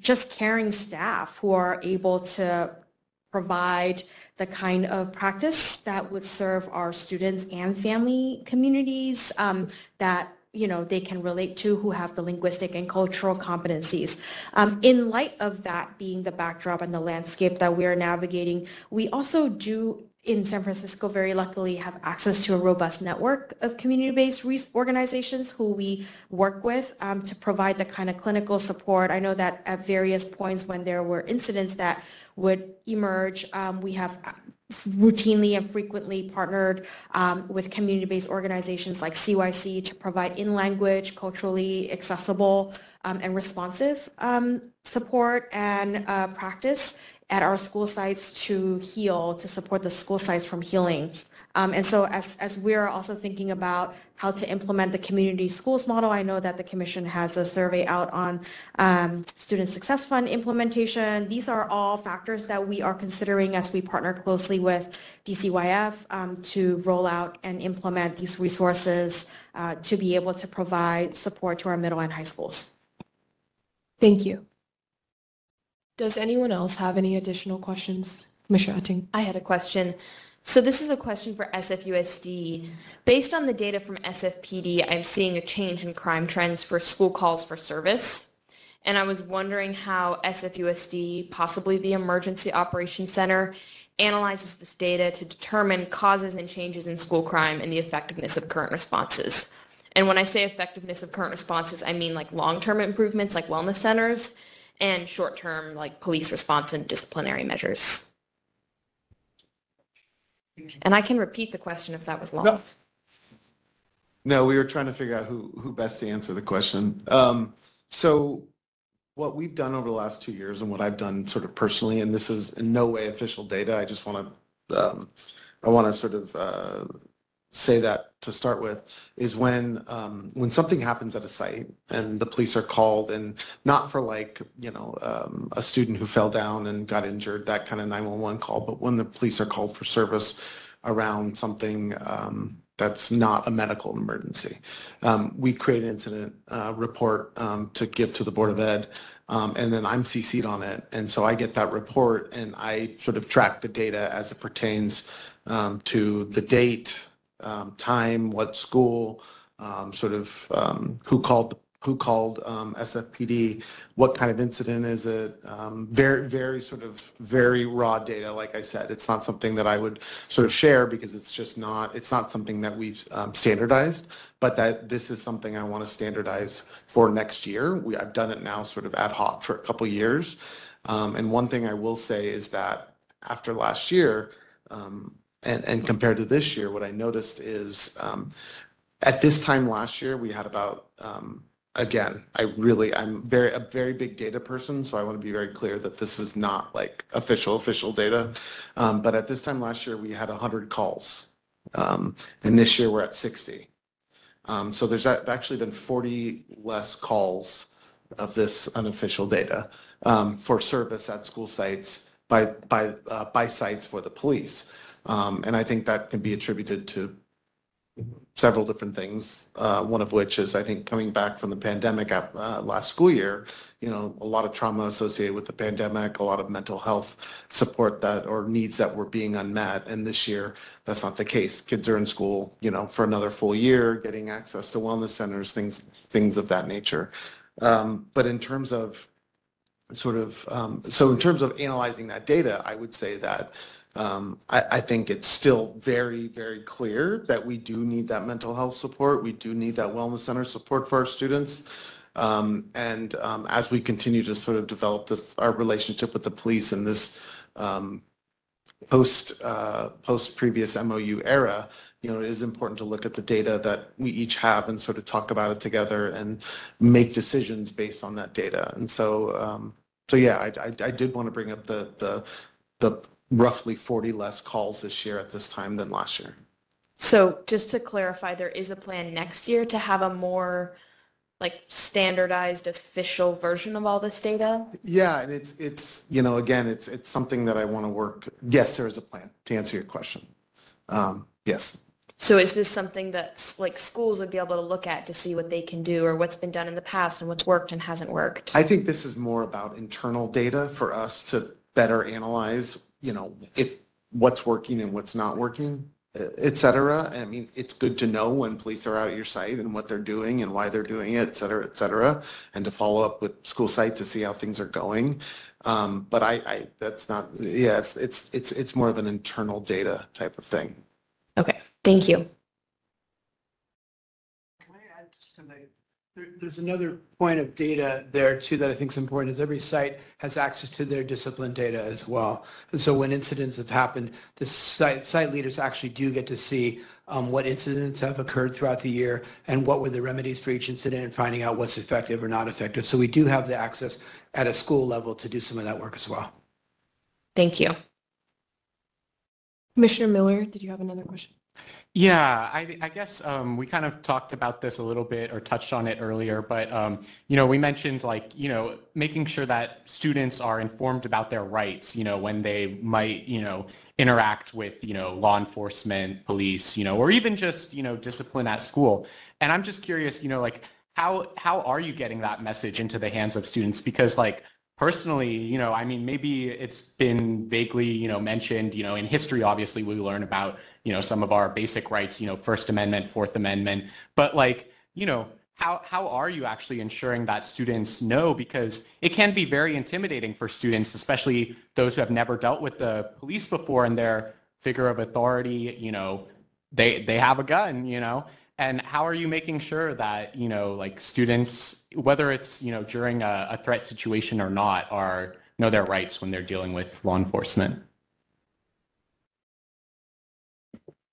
just caring staff who are able to provide the kind of practice that would serve our students and family communities um, that you know they can relate to who have the linguistic and cultural competencies. Um, in light of that being the backdrop and the landscape that we are navigating we also do in San Francisco, very luckily, have access to a robust network of community-based organizations who we work with um, to provide the kind of clinical support. I know that at various points when there were incidents that would emerge, um, we have routinely and frequently partnered um, with community-based organizations like CYC to provide in-language, culturally accessible, um, and responsive um, support and uh, practice at our school sites to heal, to support the school sites from healing. Um, and so as, as we're also thinking about how to implement the community schools model, I know that the commission has a survey out on um, student success fund implementation. These are all factors that we are considering as we partner closely with DCYF um, to roll out and implement these resources uh, to be able to provide support to our middle and high schools. Thank you. Does anyone else have any additional questions? Commissioner Utting. I had a question. So this is a question for SFUSD. Based on the data from SFPD, I'm seeing a change in crime trends for school calls for service. And I was wondering how SFUSD, possibly the Emergency Operations Center, analyzes this data to determine causes and changes in school crime and the effectiveness of current responses. And when I say effectiveness of current responses, I mean like long-term improvements like wellness centers and short-term like police response and disciplinary measures. And I can repeat the question if that was long. No. No, we were trying to figure out who, who best to answer the question. Um, so what we've done over the last two years and what I've done sort of personally, and this is in no way official data, I just want to, um, I want to sort of uh, say that to start with, is when um, when something happens at a site and the police are called and not for like, you know, um, a student who fell down and got injured, that kind of 911 call, but when the police are called for service around something um, that's not a medical emergency. Um, we create an incident uh, report um, to give to the Board of Ed, um, and then I'm CC'd on it. And so I get that report and I sort of track the data as it pertains um, to the date, um, time, what school, um, sort of um, who called who called um, SFPD, what kind of incident is it, um, very, very sort of very raw data. Like I said, it's not something that I would sort of share because it's just not, it's not something that we've um, standardized, but that this is something I want to standardize for next year. We, I've done it now sort of ad hoc for a couple years. And one thing I will say is that after last year, um, and, and compared to this year, what I noticed is um, at this time last year, we had about um, again, I really, I'm very, a very big data person, so I want to be very clear that this is not like official, official data. Um, but at this time last year, we had 100 calls. Um, and this year we're at 60. Um, so there's actually been 40 less calls of this unofficial data um, for service at school sites by, by, uh, by sites for the police. Um, and I think that can be attributed to several different things. Uh, one of which is, I think, coming back from the pandemic uh, last school year, you know, a lot of trauma associated with the pandemic, a lot of mental health support that or needs that were being unmet. And this year, that's not the case. Kids are in school, you know, for another full year, getting access to wellness centers, things, things of that nature. Um, but in terms of sort of, um, so in terms of analyzing that data, I would say that um, I, I, think it's still very, very clear that we do need that mental health support. We do need that wellness center support for our students. Um, and um, as we continue to sort of develop this, our relationship with the police in this um, post uh, post previous MOU era, you know, it is important to look at the data that we each have and sort of talk about it together and make decisions based on that data. And so, um, so yeah, I, I, I did want to bring up the the the roughly 40 less calls this year at this time than last year. So just to clarify, there is a plan next year to have a more like standardized official version of all this data? Yeah, and it's it's you know again it's it's something that I want to work. Yes, there is a plan to answer your question. Um, yes. So is this something that like schools would be able to look at to see what they can do or what's been done in the past and what's worked and hasn't worked? I think this is more about internal data for us to better analyze you know, if what's working and what's not working, et cetera. I mean, it's good to know when police are out your site and what they're doing and why they're doing it, et cetera, et cetera, and to follow up with school site to see how things are going. Um, but I, I, that's not, yeah, it's, it's, it's, it's more of an internal data type of thing. Okay, thank you. There's another point of data there too that I think is important is every site has access to their discipline data as well. And so when incidents have happened, the site, site leaders actually do get to see um, what incidents have occurred throughout the year and what were the remedies for each incident and finding out what's effective or not effective. So we do have the access at a school level to do some of that work as well. Thank you. Commissioner Miller, did you have another question? Yeah, I, I guess um, we kind of talked about this a little bit or touched on it earlier, but um, you know, we mentioned like you know making sure that students are informed about their rights. You know, when they might you know interact with you know law enforcement, police, you know, or even just you know discipline at school. And I'm just curious, you know, like how how are you getting that message into the hands of students? Because like personally, you know, I mean, maybe it's been vaguely, you know, mentioned, you know, in history, obviously we learn about, you know, some of our basic rights, you know, First Amendment, Fourth Amendment, but like, you know, how, how are you actually ensuring that students know? Because it can be very intimidating for students, especially those who have never dealt with the police before and their figure of authority, you know, they, they have a gun, you know, and how are you making sure that, you know, like students, whether it's, you know, during a, a threat situation or not, are know their rights when they're dealing with law enforcement?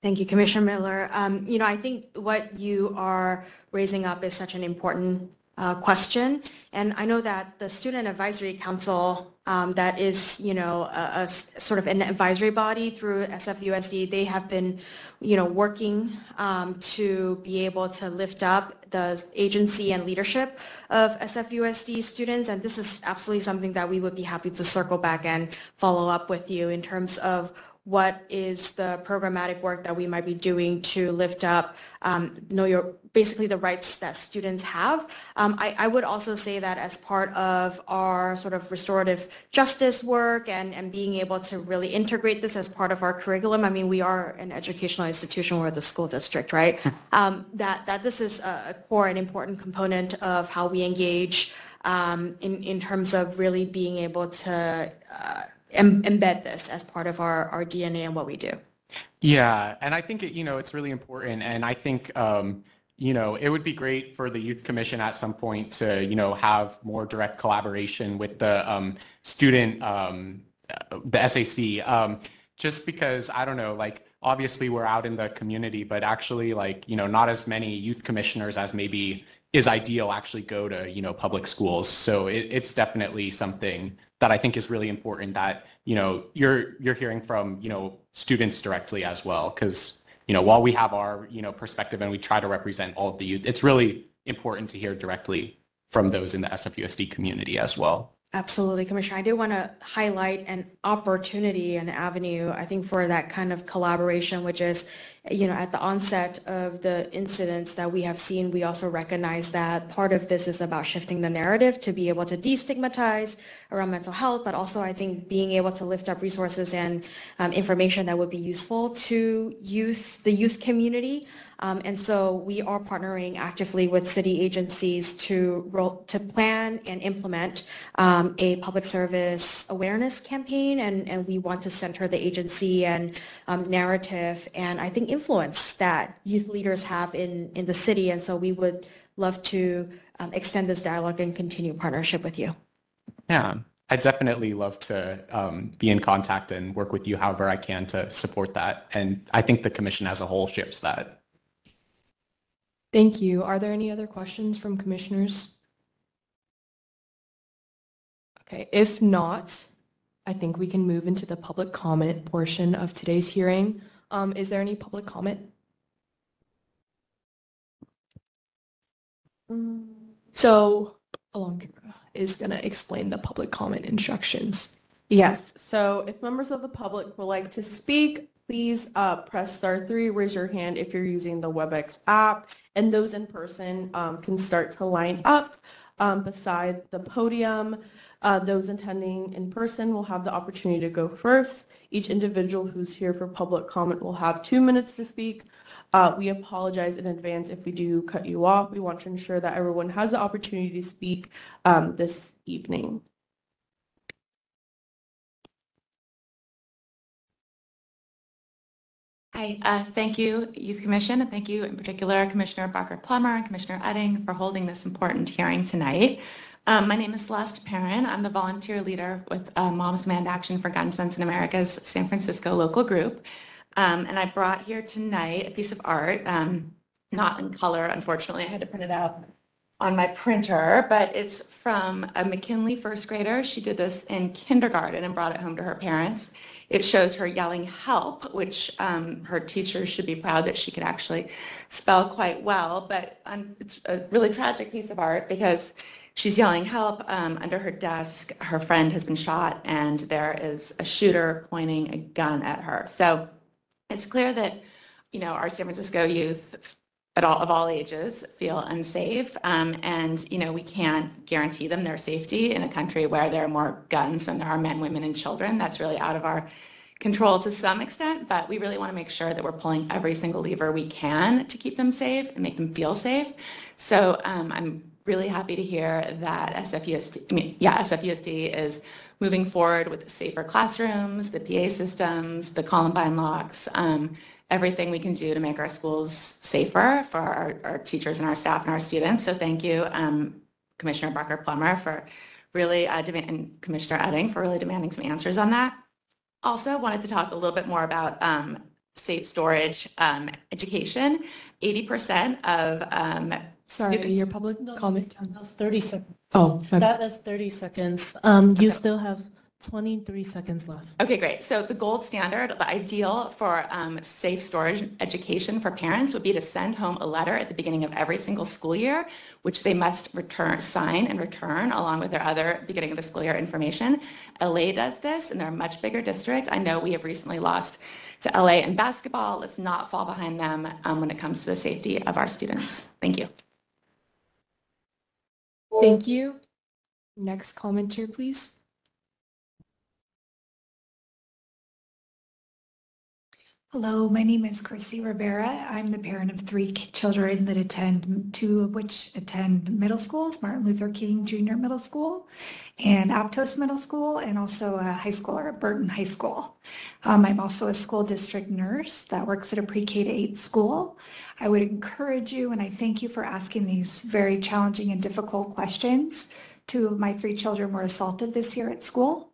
Thank you, Commissioner Miller. Um, you know, I think what you are raising up is such an important uh, question. And I know that the Student Advisory Council, um, that is, you know, a, a, sort of an advisory body through SFUSD, they have been, you know, working um, to be able to lift up the agency and leadership of SFUSD students. And this is absolutely something that we would be happy to circle back and follow up with you in terms of what is the programmatic work that we might be doing to lift up, um, know your, basically the rights that students have. Um, I, I would also say that as part of our sort of restorative justice work and, and being able to really integrate this as part of our curriculum, I mean, we are an educational institution, we're the school district, right? um, that, that this is a core and important component of how we engage um, in, in terms of really being able to uh, em- embed this as part of our, our DNA and what we do. Yeah, and I think it, you know it's really important, and I think um, you know it would be great for the youth commission at some point to you know have more direct collaboration with the um, student um, the SAC, um, just because I don't know like obviously we're out in the community, but actually like you know not as many youth commissioners as maybe is ideal actually go to you know public schools. So it, it's definitely something that I think is really important that you know you're you're hearing from you know students directly as well because you know while we have our you know perspective and we try to represent all of the youth, it's really important to hear directly from those in the SFUSD community as well. Absolutely, Commissioner. I do want to highlight an opportunity, an avenue, I think, for that kind of collaboration, which is, you know, at the onset of the incidents that we have seen, we also recognize that part of this is about shifting the narrative to be able to destigmatize around mental health, but also I think being able to lift up resources and um, information that would be useful to youth, the youth community. Um, and so we are partnering actively with city agencies to roll, to plan and implement um, a public service awareness campaign, and, and we want to center the agency and um, narrative and I think influence that youth leaders have in, in the city. And so we would love to um, extend this dialogue and continue partnership with you. Yeah, I definitely love to um, be in contact and work with you however I can to support that. And I think the commission as a whole shares that. Thank you. Are there any other questions from commissioners? Okay, if not, I think we can move into the public comment portion of today's hearing. Um, is there any public comment? So Alondra is going to explain the public comment instructions. Yes, so if members of the public would like to speak, please uh, press star three, raise your hand if you're using the WebEx app, and those in person um, can start to line up um, beside the podium. Uh, those attending in person will have the opportunity to go first. Each individual who's here for public comment will have two minutes to speak. Uh, we apologize in advance if we do cut you off. We want to ensure that everyone has the opportunity to speak um, this evening. Hi, uh, thank you, Youth Commission, and thank you in particular, Commissioner Barker Plummer and Commissioner Utting for holding this important hearing tonight. Um, my name is Celeste Perrin. I'm the volunteer leader with uh, Moms Demand Action for Gun Sense in America's San Francisco local group. Um, and I brought here tonight a piece of art, um, not in color, unfortunately. I had to print it out on my printer, but it's from a McKinley first grader. She did this in kindergarten and brought it home to her parents. It shows her yelling help, which um, her teachers should be proud that she could actually spell quite well. But um, it's a really tragic piece of art because she's yelling help um, under her desk. Her friend has been shot, and there is a shooter pointing a gun at her. So it's clear that you know our San Francisco youth at all of all ages feel unsafe um, and you know we can't guarantee them their safety in a country where there are more guns than there are men women and children that's really out of our control to some extent but we really want to make sure that we're pulling every single lever we can to keep them safe and make them feel safe so um, i'm really happy to hear that sfusd i mean yeah sfusd is moving forward with the safer classrooms the pa systems the columbine locks um, everything we can do to make our schools safer for our, our teachers and our staff and our students. So thank you, um, Commissioner Barker Plummer, for really uh, demand- and Commissioner Utting for really demanding some answers on that. Also wanted to talk a little bit more about um, safe storage um, education. 80% of um, Sorry, students- your public comment time. That's 30 seconds. Oh, my That is 30 seconds. Um, you still have 23 seconds left. Okay, great. So the gold standard, the ideal for um, safe storage education for parents would be to send home a letter at the beginning of every single school year, which they must return, sign and return along with their other beginning of the school year information. LA does this and they're a much bigger district. I know we have recently lost to LA in basketball. Let's not fall behind them um, when it comes to the safety of our students. Thank you. Thank you. Next commenter, please. Hello, my name is Chrissy Rivera. I'm the parent of three children that attend, two of which attend middle schools, Martin Luther King Junior Middle School and Aptos Middle School, and also a high schooler at Burton High School. Um, I'm also a school district nurse that works at a pre-K to 8 school. I would encourage you, and I thank you for asking these very challenging and difficult questions. Two of my three children were assaulted this year at school.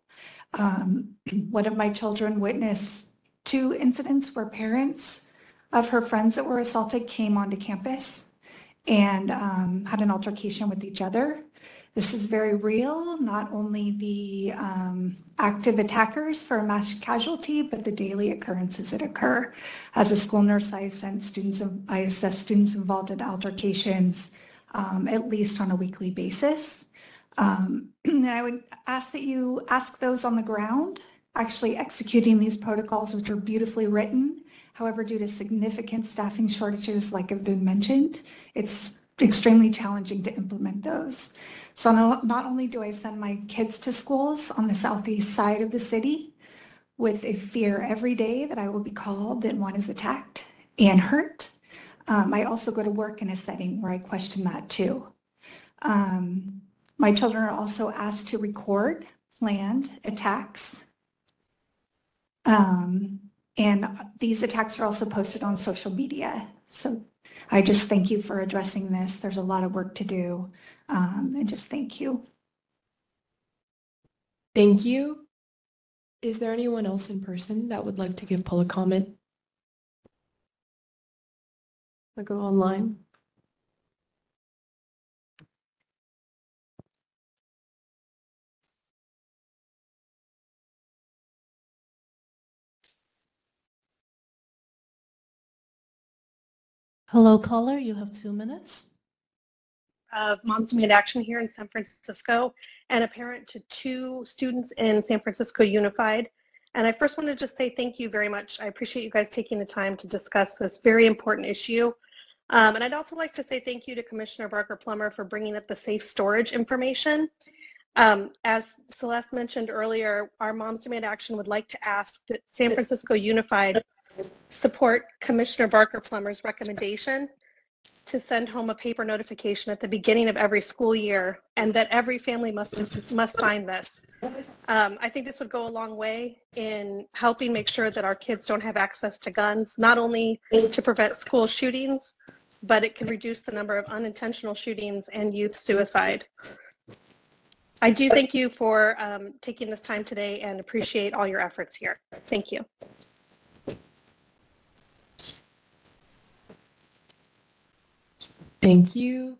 Um, one of my children witnessed two incidents where parents of her friends that were assaulted came onto campus and um, had an altercation with each other. This is very real, not only the um, active attackers for a mass casualty, but the daily occurrences that occur. As a school nurse, I sent students, I assess students involved in altercations um, at least on a weekly basis. Um, and I would ask that you ask those on the ground actually executing these protocols, which are beautifully written. However, due to significant staffing shortages, like have been mentioned, it's extremely challenging to implement those. So not only do I send my kids to schools on the southeast side of the city with a fear every day that I will be called that one is attacked and hurt, um, I also go to work in a setting where I question that too. Um, my children are also asked to record planned attacks um, and these attacks are also posted on social media. So I just thank you for addressing this. There's a lot of work to do. Um, and just thank you. Thank you. Is there anyone else in person that would like to give public comment? I go online. Hello, caller. You have two minutes. Of Moms Demand Action here in San Francisco and a parent to two students in San Francisco Unified. And I first want to just say thank you very much. I appreciate you guys taking the time to discuss this very important issue. Um, and I'd also like to say thank you to Commissioner Barker Plummer for bringing up the safe storage information. Um, as Celeste mentioned earlier, our Moms Demand Action would like to ask that San Francisco Unified support Commissioner Barker Plummer's recommendation to send home a paper notification at the beginning of every school year and that every family must, must sign this. Um, I think this would go a long way in helping make sure that our kids don't have access to guns, not only to prevent school shootings, but it can reduce the number of unintentional shootings and youth suicide. I do thank you for um, taking this time today and appreciate all your efforts here. Thank you. Thank you.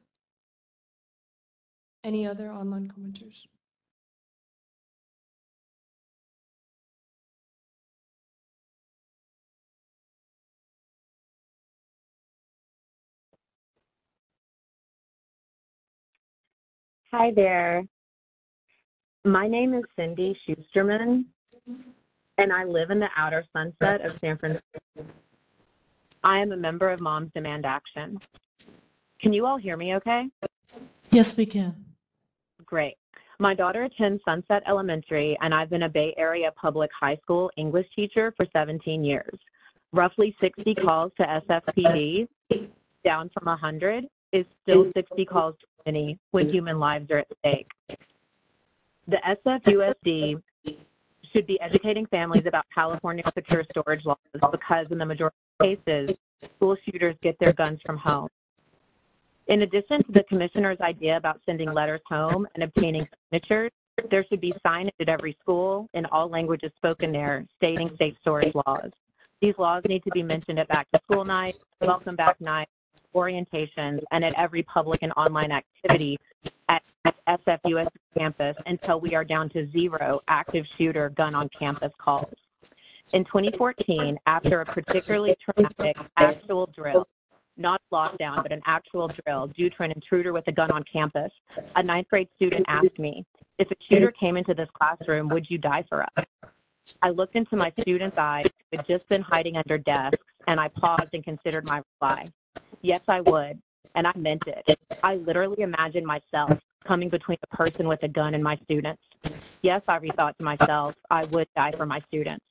Any other online commenters? Hi there. My name is Cindy Schusterman, and I live in the outer sunset of San Francisco. I am a member of Moms Demand Action. Can you all hear me okay? Yes, we can. Great. My daughter attends Sunset Elementary, and I've been a Bay Area public high school English teacher for 17 years. Roughly 60 calls to SFPD, down from 100, is still 60 calls too many when human lives are at stake. The SFUSD should be educating families about California secure storage laws because in the majority of cases, school shooters get their guns from home. In addition to the commissioner's idea about sending letters home and obtaining signatures, there should be signage at every school in all languages spoken there stating safe storage laws. These laws need to be mentioned at back to school night, welcome back night, orientations, and at every public and online activity at, at SFUS campus until we are down to zero active shooter gun on campus calls. In 2014, after a particularly traumatic actual drill, not lockdown, but an actual drill due to an intruder with a gun on campus, a ninth grade student asked me, if a shooter came into this classroom, would you die for us? I looked into my student's eyes who had just been hiding under desks, and I paused and considered my reply. Yes, I would, and I meant it. I literally imagined myself coming between a person with a gun and my students. Yes, I rethought to myself, I would die for my students.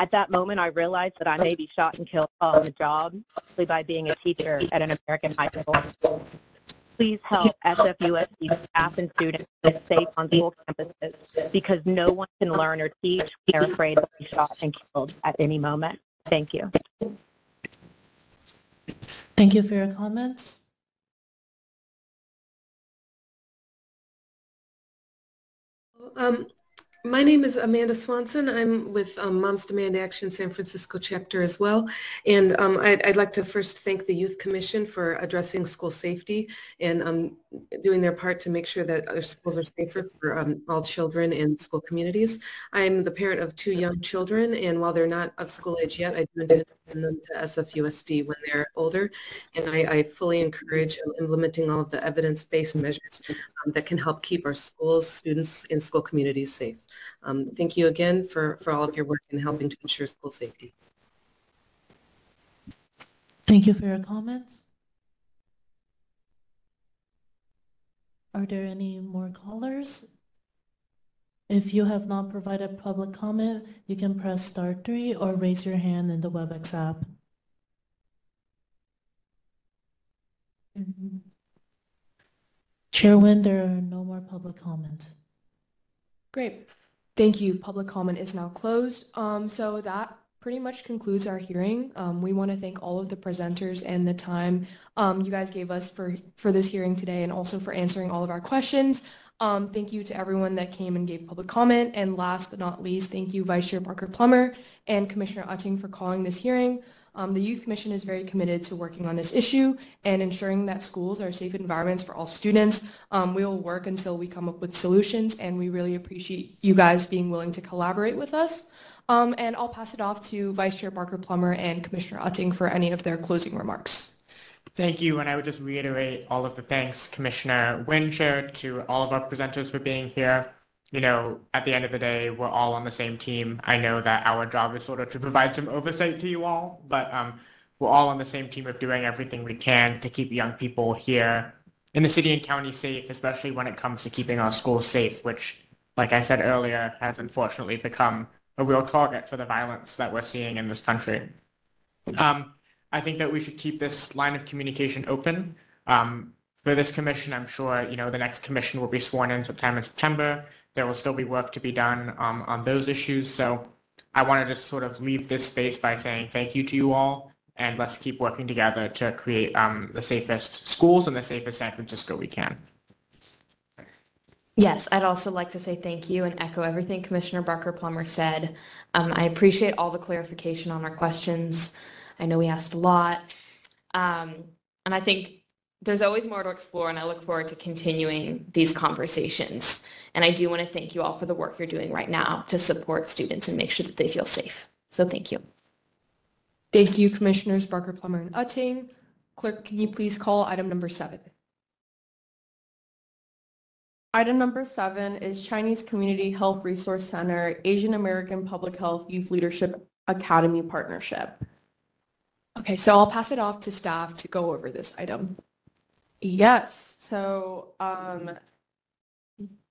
At that moment, I realized that I may be shot and killed on the job simply by being a teacher at an American high school. Please help SFUSD staff and students feel safe on school campuses because no one can learn or teach when they're afraid to be shot and killed at any moment. Thank you. Thank you for your comments. Um, my name is Amanda Swanson. I'm with um, Moms Demand Action San Francisco chapter as well. And um, I'd, I'd, like to first thank the Youth Commission for addressing school safety and um, doing their part to make sure that our schools are safer for um, all children and school communities. I'm the parent of two young children, and while they're not of school age yet, I do intend to send them to SFUSD when they're older. And I, I fully encourage implementing all of the evidence-based measures um, that can help keep our schools, students, and school communities safe. Um, thank you again for, for all of your work in helping to ensure school safety. Thank you for your comments. Are there any more callers? If you have not provided public comment, you can press star three or raise your hand in the WebEx app. Chairman, there are no more public comments. Great. Thank you. Public comment is now closed. Um, so that pretty much concludes our hearing. Um, we want to thank all of the presenters and the time um, you guys gave us for, for this hearing today and also for answering all of our questions. Um, thank you to everyone that came and gave public comment. And last but not least, thank you Vice Chair Barker Plummer and Commissioner Utting for calling this hearing. Um, the Youth Commission is very committed to working on this issue and ensuring that schools are safe environments for all students. Um, we will work until we come up with solutions, and we really appreciate you guys being willing to collaborate with us. Um, and I'll pass it off to Vice Chair Barker Plummer and Commissioner Utting for any of their closing remarks. Thank you, and I would just reiterate all of the thanks Commissioner Nguyen shared to all of our presenters for being here. You know, at the end of the day, we're all on the same team. I know that our job is sort of to provide some oversight to you all, but um, we're all on the same team of doing everything we can to keep young people here in the city and county safe, especially when it comes to keeping our schools safe, which, like I said earlier, has unfortunately become a real target for the violence that we're seeing in this country. Um, I think that we should keep this line of communication open. Um, for this commission, I'm sure you know the next commission will be sworn in sometime in September. There will still be work to be done um, on those issues. So I wanted to sort of leave this space by saying thank you to you all, and let's keep working together to create um, the safest schools and the safest San Francisco we can. Yes, I'd also like to say thank you and echo everything Commissioner Barker Plummer said. Um, I appreciate all the clarification on our questions. I know we asked a lot. Um, and I think there's always more to explore, and I look forward to continuing these conversations. And I do want to thank you all for the work you're doing right now to support students and make sure that they feel safe. So thank you. Thank you, Commissioners Barker, Plummer, and Utting. Clerk, can you please call item number seven? Item number seven is Chinese Community Health Resource Center Asian American Public Health Youth Leadership Academy Partnership. Okay, so I'll pass it off to staff to go over this item. Yes, so um,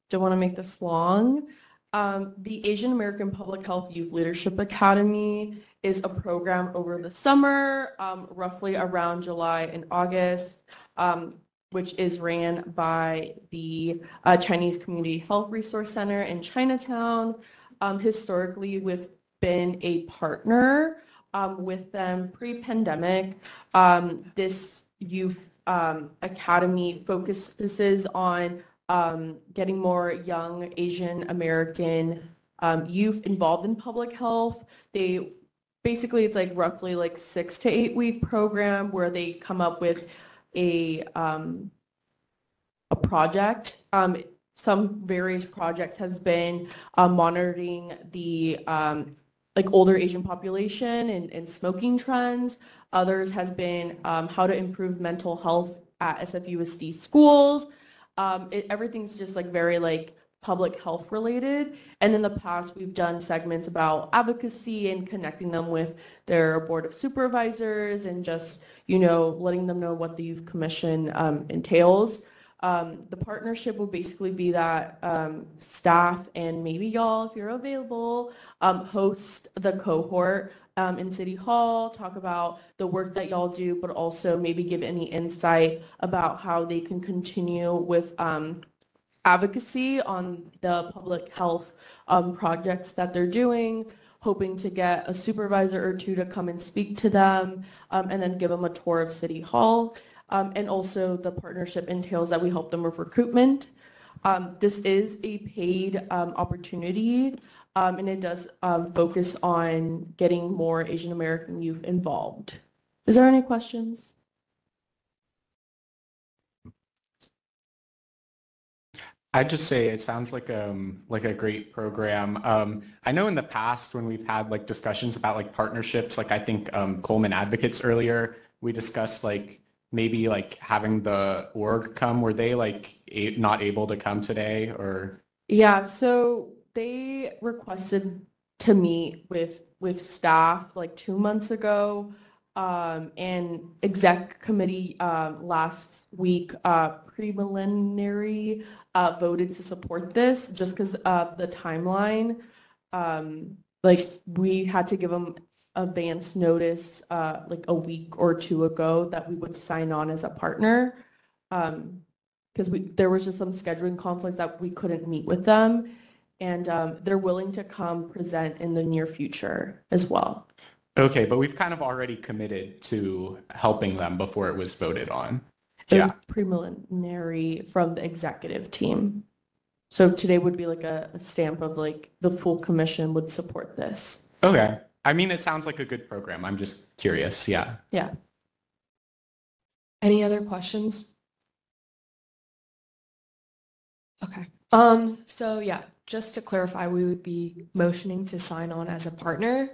don't want to make this long. Um, the Asian American Public Health Youth Leadership Academy is a program over the summer, um, roughly around July and August. Um, which is ran by the uh, Chinese Community Health Resource Center in Chinatown. Um, historically, we've been a partner um, with them pre-pandemic. Um, this youth um, academy focuses on um, getting more young Asian American um, youth involved in public health. They basically it's like roughly like six to eight week program where they come up with a um, a project. Some various projects has been uh, monitoring the um, like older Asian population and, and smoking trends. Others has been um, how to improve mental health at SFUSD schools. Um, it, everything's just like very like public health related. And in the past, we've done segments about advocacy and connecting them with their board of supervisors and just, you know, letting them know what the youth commission um, entails. Um, the partnership will basically be that um, staff and maybe y'all, if you're available, um, host the cohort um, in City Hall, talk about the work that y'all do, but also maybe give any insight about how they can continue with um, advocacy on the public health um, projects that they're doing, hoping to get a supervisor or two to come and speak to them, and then give them a tour of City Hall. Um, and also the partnership entails that we help them with recruitment. Um, this is a paid um, opportunity um, and it does um, focus on getting more Asian American youth involved. Is there any questions? I'd just say it sounds like um like a great program. Um, I know in the past when we've had like discussions about like partnerships, like I think um, Coleman Advocates earlier, we discussed like maybe like having the org come. Were they like a- not able to come today or? Yeah, so they requested to meet with with staff like two months ago. Um, and exec committee um, last week uh, preliminary uh, voted to support this just because of the timeline. Um, like we had to give them advance notice uh, like a week or two ago that we would sign on as a partner because we there was just some scheduling conflicts that we couldn't meet with them and um, they're willing to come present in the near future as well. Okay, but we've kind of already committed to helping them before it was voted on. It Yeah. preliminary from the executive team. So today would be like a, a stamp of like the full commission would support this. Okay. I mean, it sounds like a good program. I'm just curious. Yeah. Yeah. Any other questions? Okay. Um, so yeah, just to clarify, we would be motioning to sign on as a partner,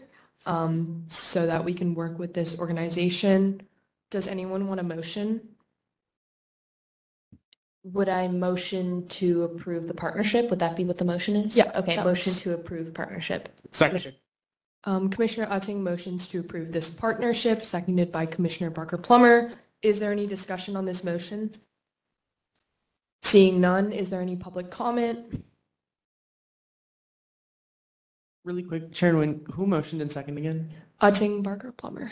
um, so that we can work with this organization. Does anyone want a motion? Would I motion to approve the partnership? Would that be what the motion is? Yeah, Okay, that motion works. to approve partnership. Second. Um, Commissioner Utting motions to approve this partnership, seconded by Commissioner Barker Plummer. Is there any discussion on this motion? Seeing none, is there any public comment? Really quick, Chairman, who motioned in second again? Utting, Barker, Plummer.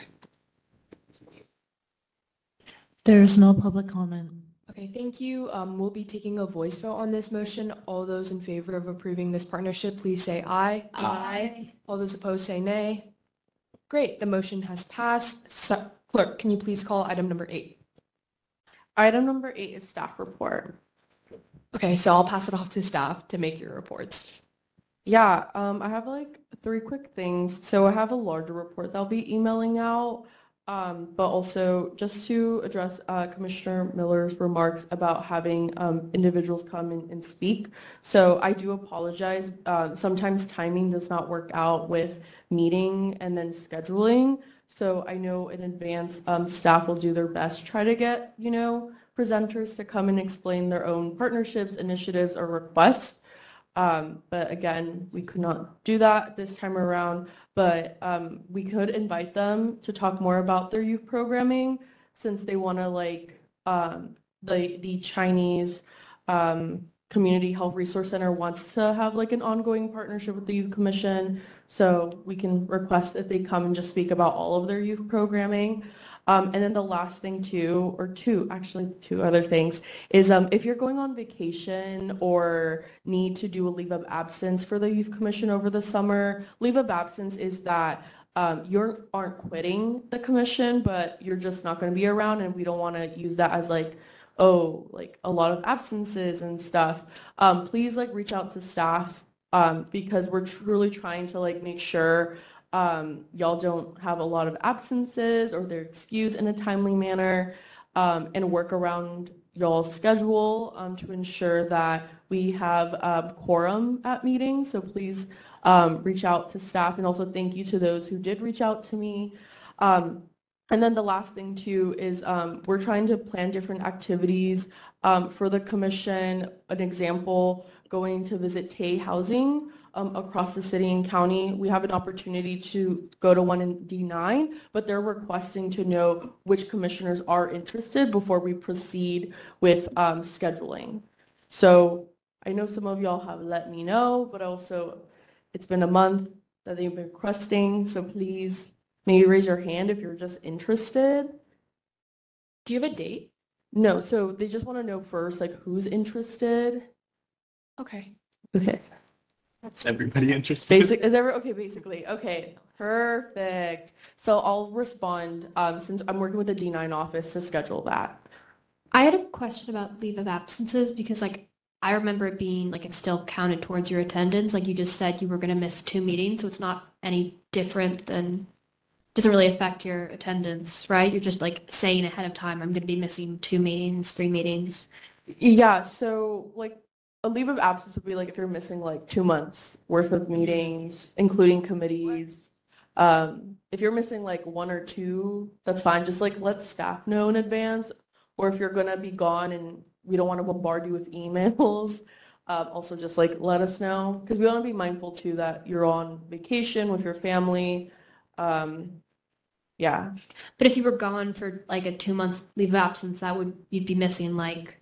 There's no public comment. Okay, thank you. Um, we'll be taking a voice vote on this motion. All those in favor of approving this partnership, please say aye. Aye. All those opposed say nay. Great, the motion has passed. So, clerk, can you please call item number eight? Item number eight is staff report. Okay, so I'll pass it off to staff to make your reports. Yeah, um, I have like three quick things. So I have a larger report that I'll be emailing out, um, but also just to address uh, Commissioner Miller's remarks about having um, individuals come in and speak. So I do apologize. Uh, sometimes timing does not work out with meeting and then scheduling. So I know in advance, um, staff will do their best try to get, you know, presenters to come and explain their own partnerships, initiatives, or requests. Um, but again, we could not do that this time around, but um, we could invite them to talk more about their youth programming since they want to like um, the the Chinese um, Community Health Resource Center wants to have like an ongoing partnership with the Youth Commission. So we can request that they come and just speak about all of their youth programming. Um, and then the last thing too, or two, actually two other things, is um, if you're going on vacation or need to do a leave of absence for the Youth Commission over the summer, leave of absence is that um, you aren't quitting the commission, but you're just not going to be around, and we don't want to use that as like, oh, like a lot of absences and stuff. Um, please like reach out to staff um, because we're truly trying to like make sure um, y'all don't have a lot of absences or they're excused in a timely manner um, and work around y'all's schedule um, to ensure that we have um, quorum at meetings. So please um, reach out to staff and also thank you to those who did reach out to me. Um, and then the last thing too is um, we're trying to plan different activities um, for the commission. An example, going to visit TAY Housing um, across the city and county. We have an opportunity to go to one in D9, but they're requesting to know which commissioners are interested before we proceed with um, scheduling. So I know some of y'all have let me know, but also it's been a month that they've been requesting, so please maybe raise your hand if you're just interested. Do you have a date? No, so they just want to know first, like who's interested. Okay. Okay. Is everybody interested? Basic is ever okay, basically. Okay, perfect. So I'll respond um, since I'm working with the D9 office to schedule that. I had a question about leave of absences because like I remember it being like it still counted towards your attendance. Like you just said you were gonna miss two meetings, so it's not any different than doesn't really affect your attendance, right? You're just like saying ahead of time, I'm gonna be missing two meetings, three meetings. Yeah, so like a leave of absence would be like if you're missing like two months worth of meetings, including committees. Um, if you're missing like one or two, that's fine. Just like let staff know in advance. Or if you're gonna be gone and we don't want to bombard you with emails, um, also just like let us know because we want to be mindful too that you're on vacation with your family. Um, yeah. But if you were gone for like a two month leave of absence, that would you'd be missing like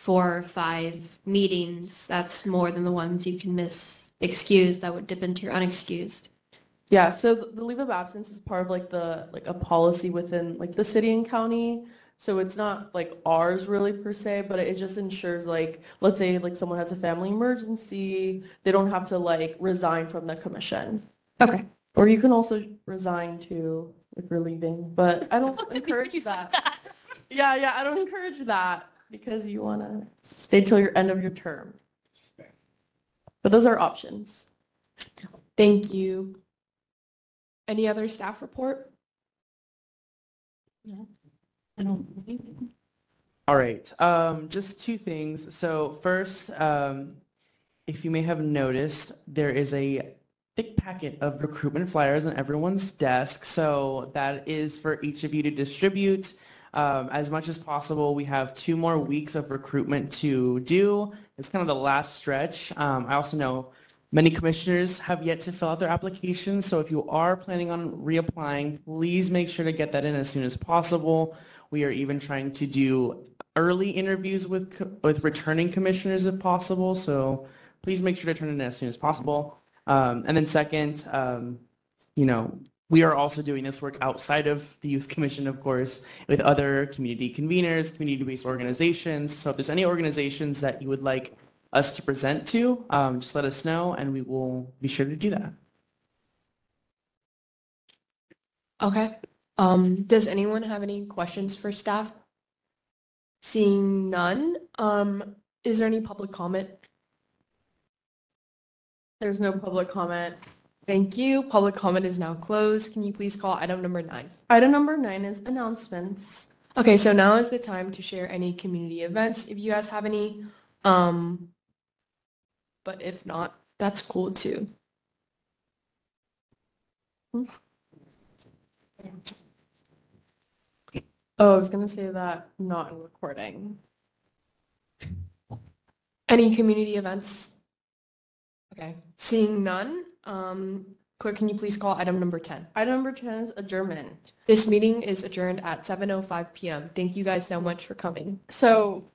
four or five meetings. That's more than the ones you can miss excused. That would dip into your unexcused. Yeah, so the leave of absence is part of like the like a policy within like the city and county. So it's not like ours really per se, but it just ensures like let's say like someone has a family emergency, they don't have to like resign from the commission. Okay. Or you can also resign too if you're leaving, but I don't encourage that. Yeah, yeah, I don't encourage that because you want to stay till your end of your term. But those are options. Thank you. Any other staff report? No. I don't. All right, um, just two things. So first, um, if you may have noticed, there is a thick packet of recruitment flyers on everyone's desk. So that is for each of you to distribute um, as much as possible. We have two more weeks of recruitment to do. It's kind of the last stretch. Um, I also know many commissioners have yet to fill out their applications. So if you are planning on reapplying, please make sure to get that in as soon as possible. We are even trying to do early interviews with with returning commissioners if possible. So please make sure to turn it in as soon as possible. Um, and then second, um, you know, we are also doing this work outside of the Youth Commission, of course, with other community conveners, community-based organizations. So if there's any organizations that you would like us to present to, um, just let us know and we will be sure to do that. Okay. Um, does anyone have any questions for staff? Seeing none, um, is there any public comment? There's no public comment. Thank you. Public comment is now closed. Can you please call item number nine? Item number nine is announcements. Okay, so now is the time to share any community events if you guys have any. Um, but if not, that's cool too. Oh, I was gonna say that not in recording. Any community events? Okay, seeing none, um, clerk, can you please call item number 10? Item number 10 is adjournment. This meeting is adjourned at 7:05 PM. Thank you guys so much for coming. So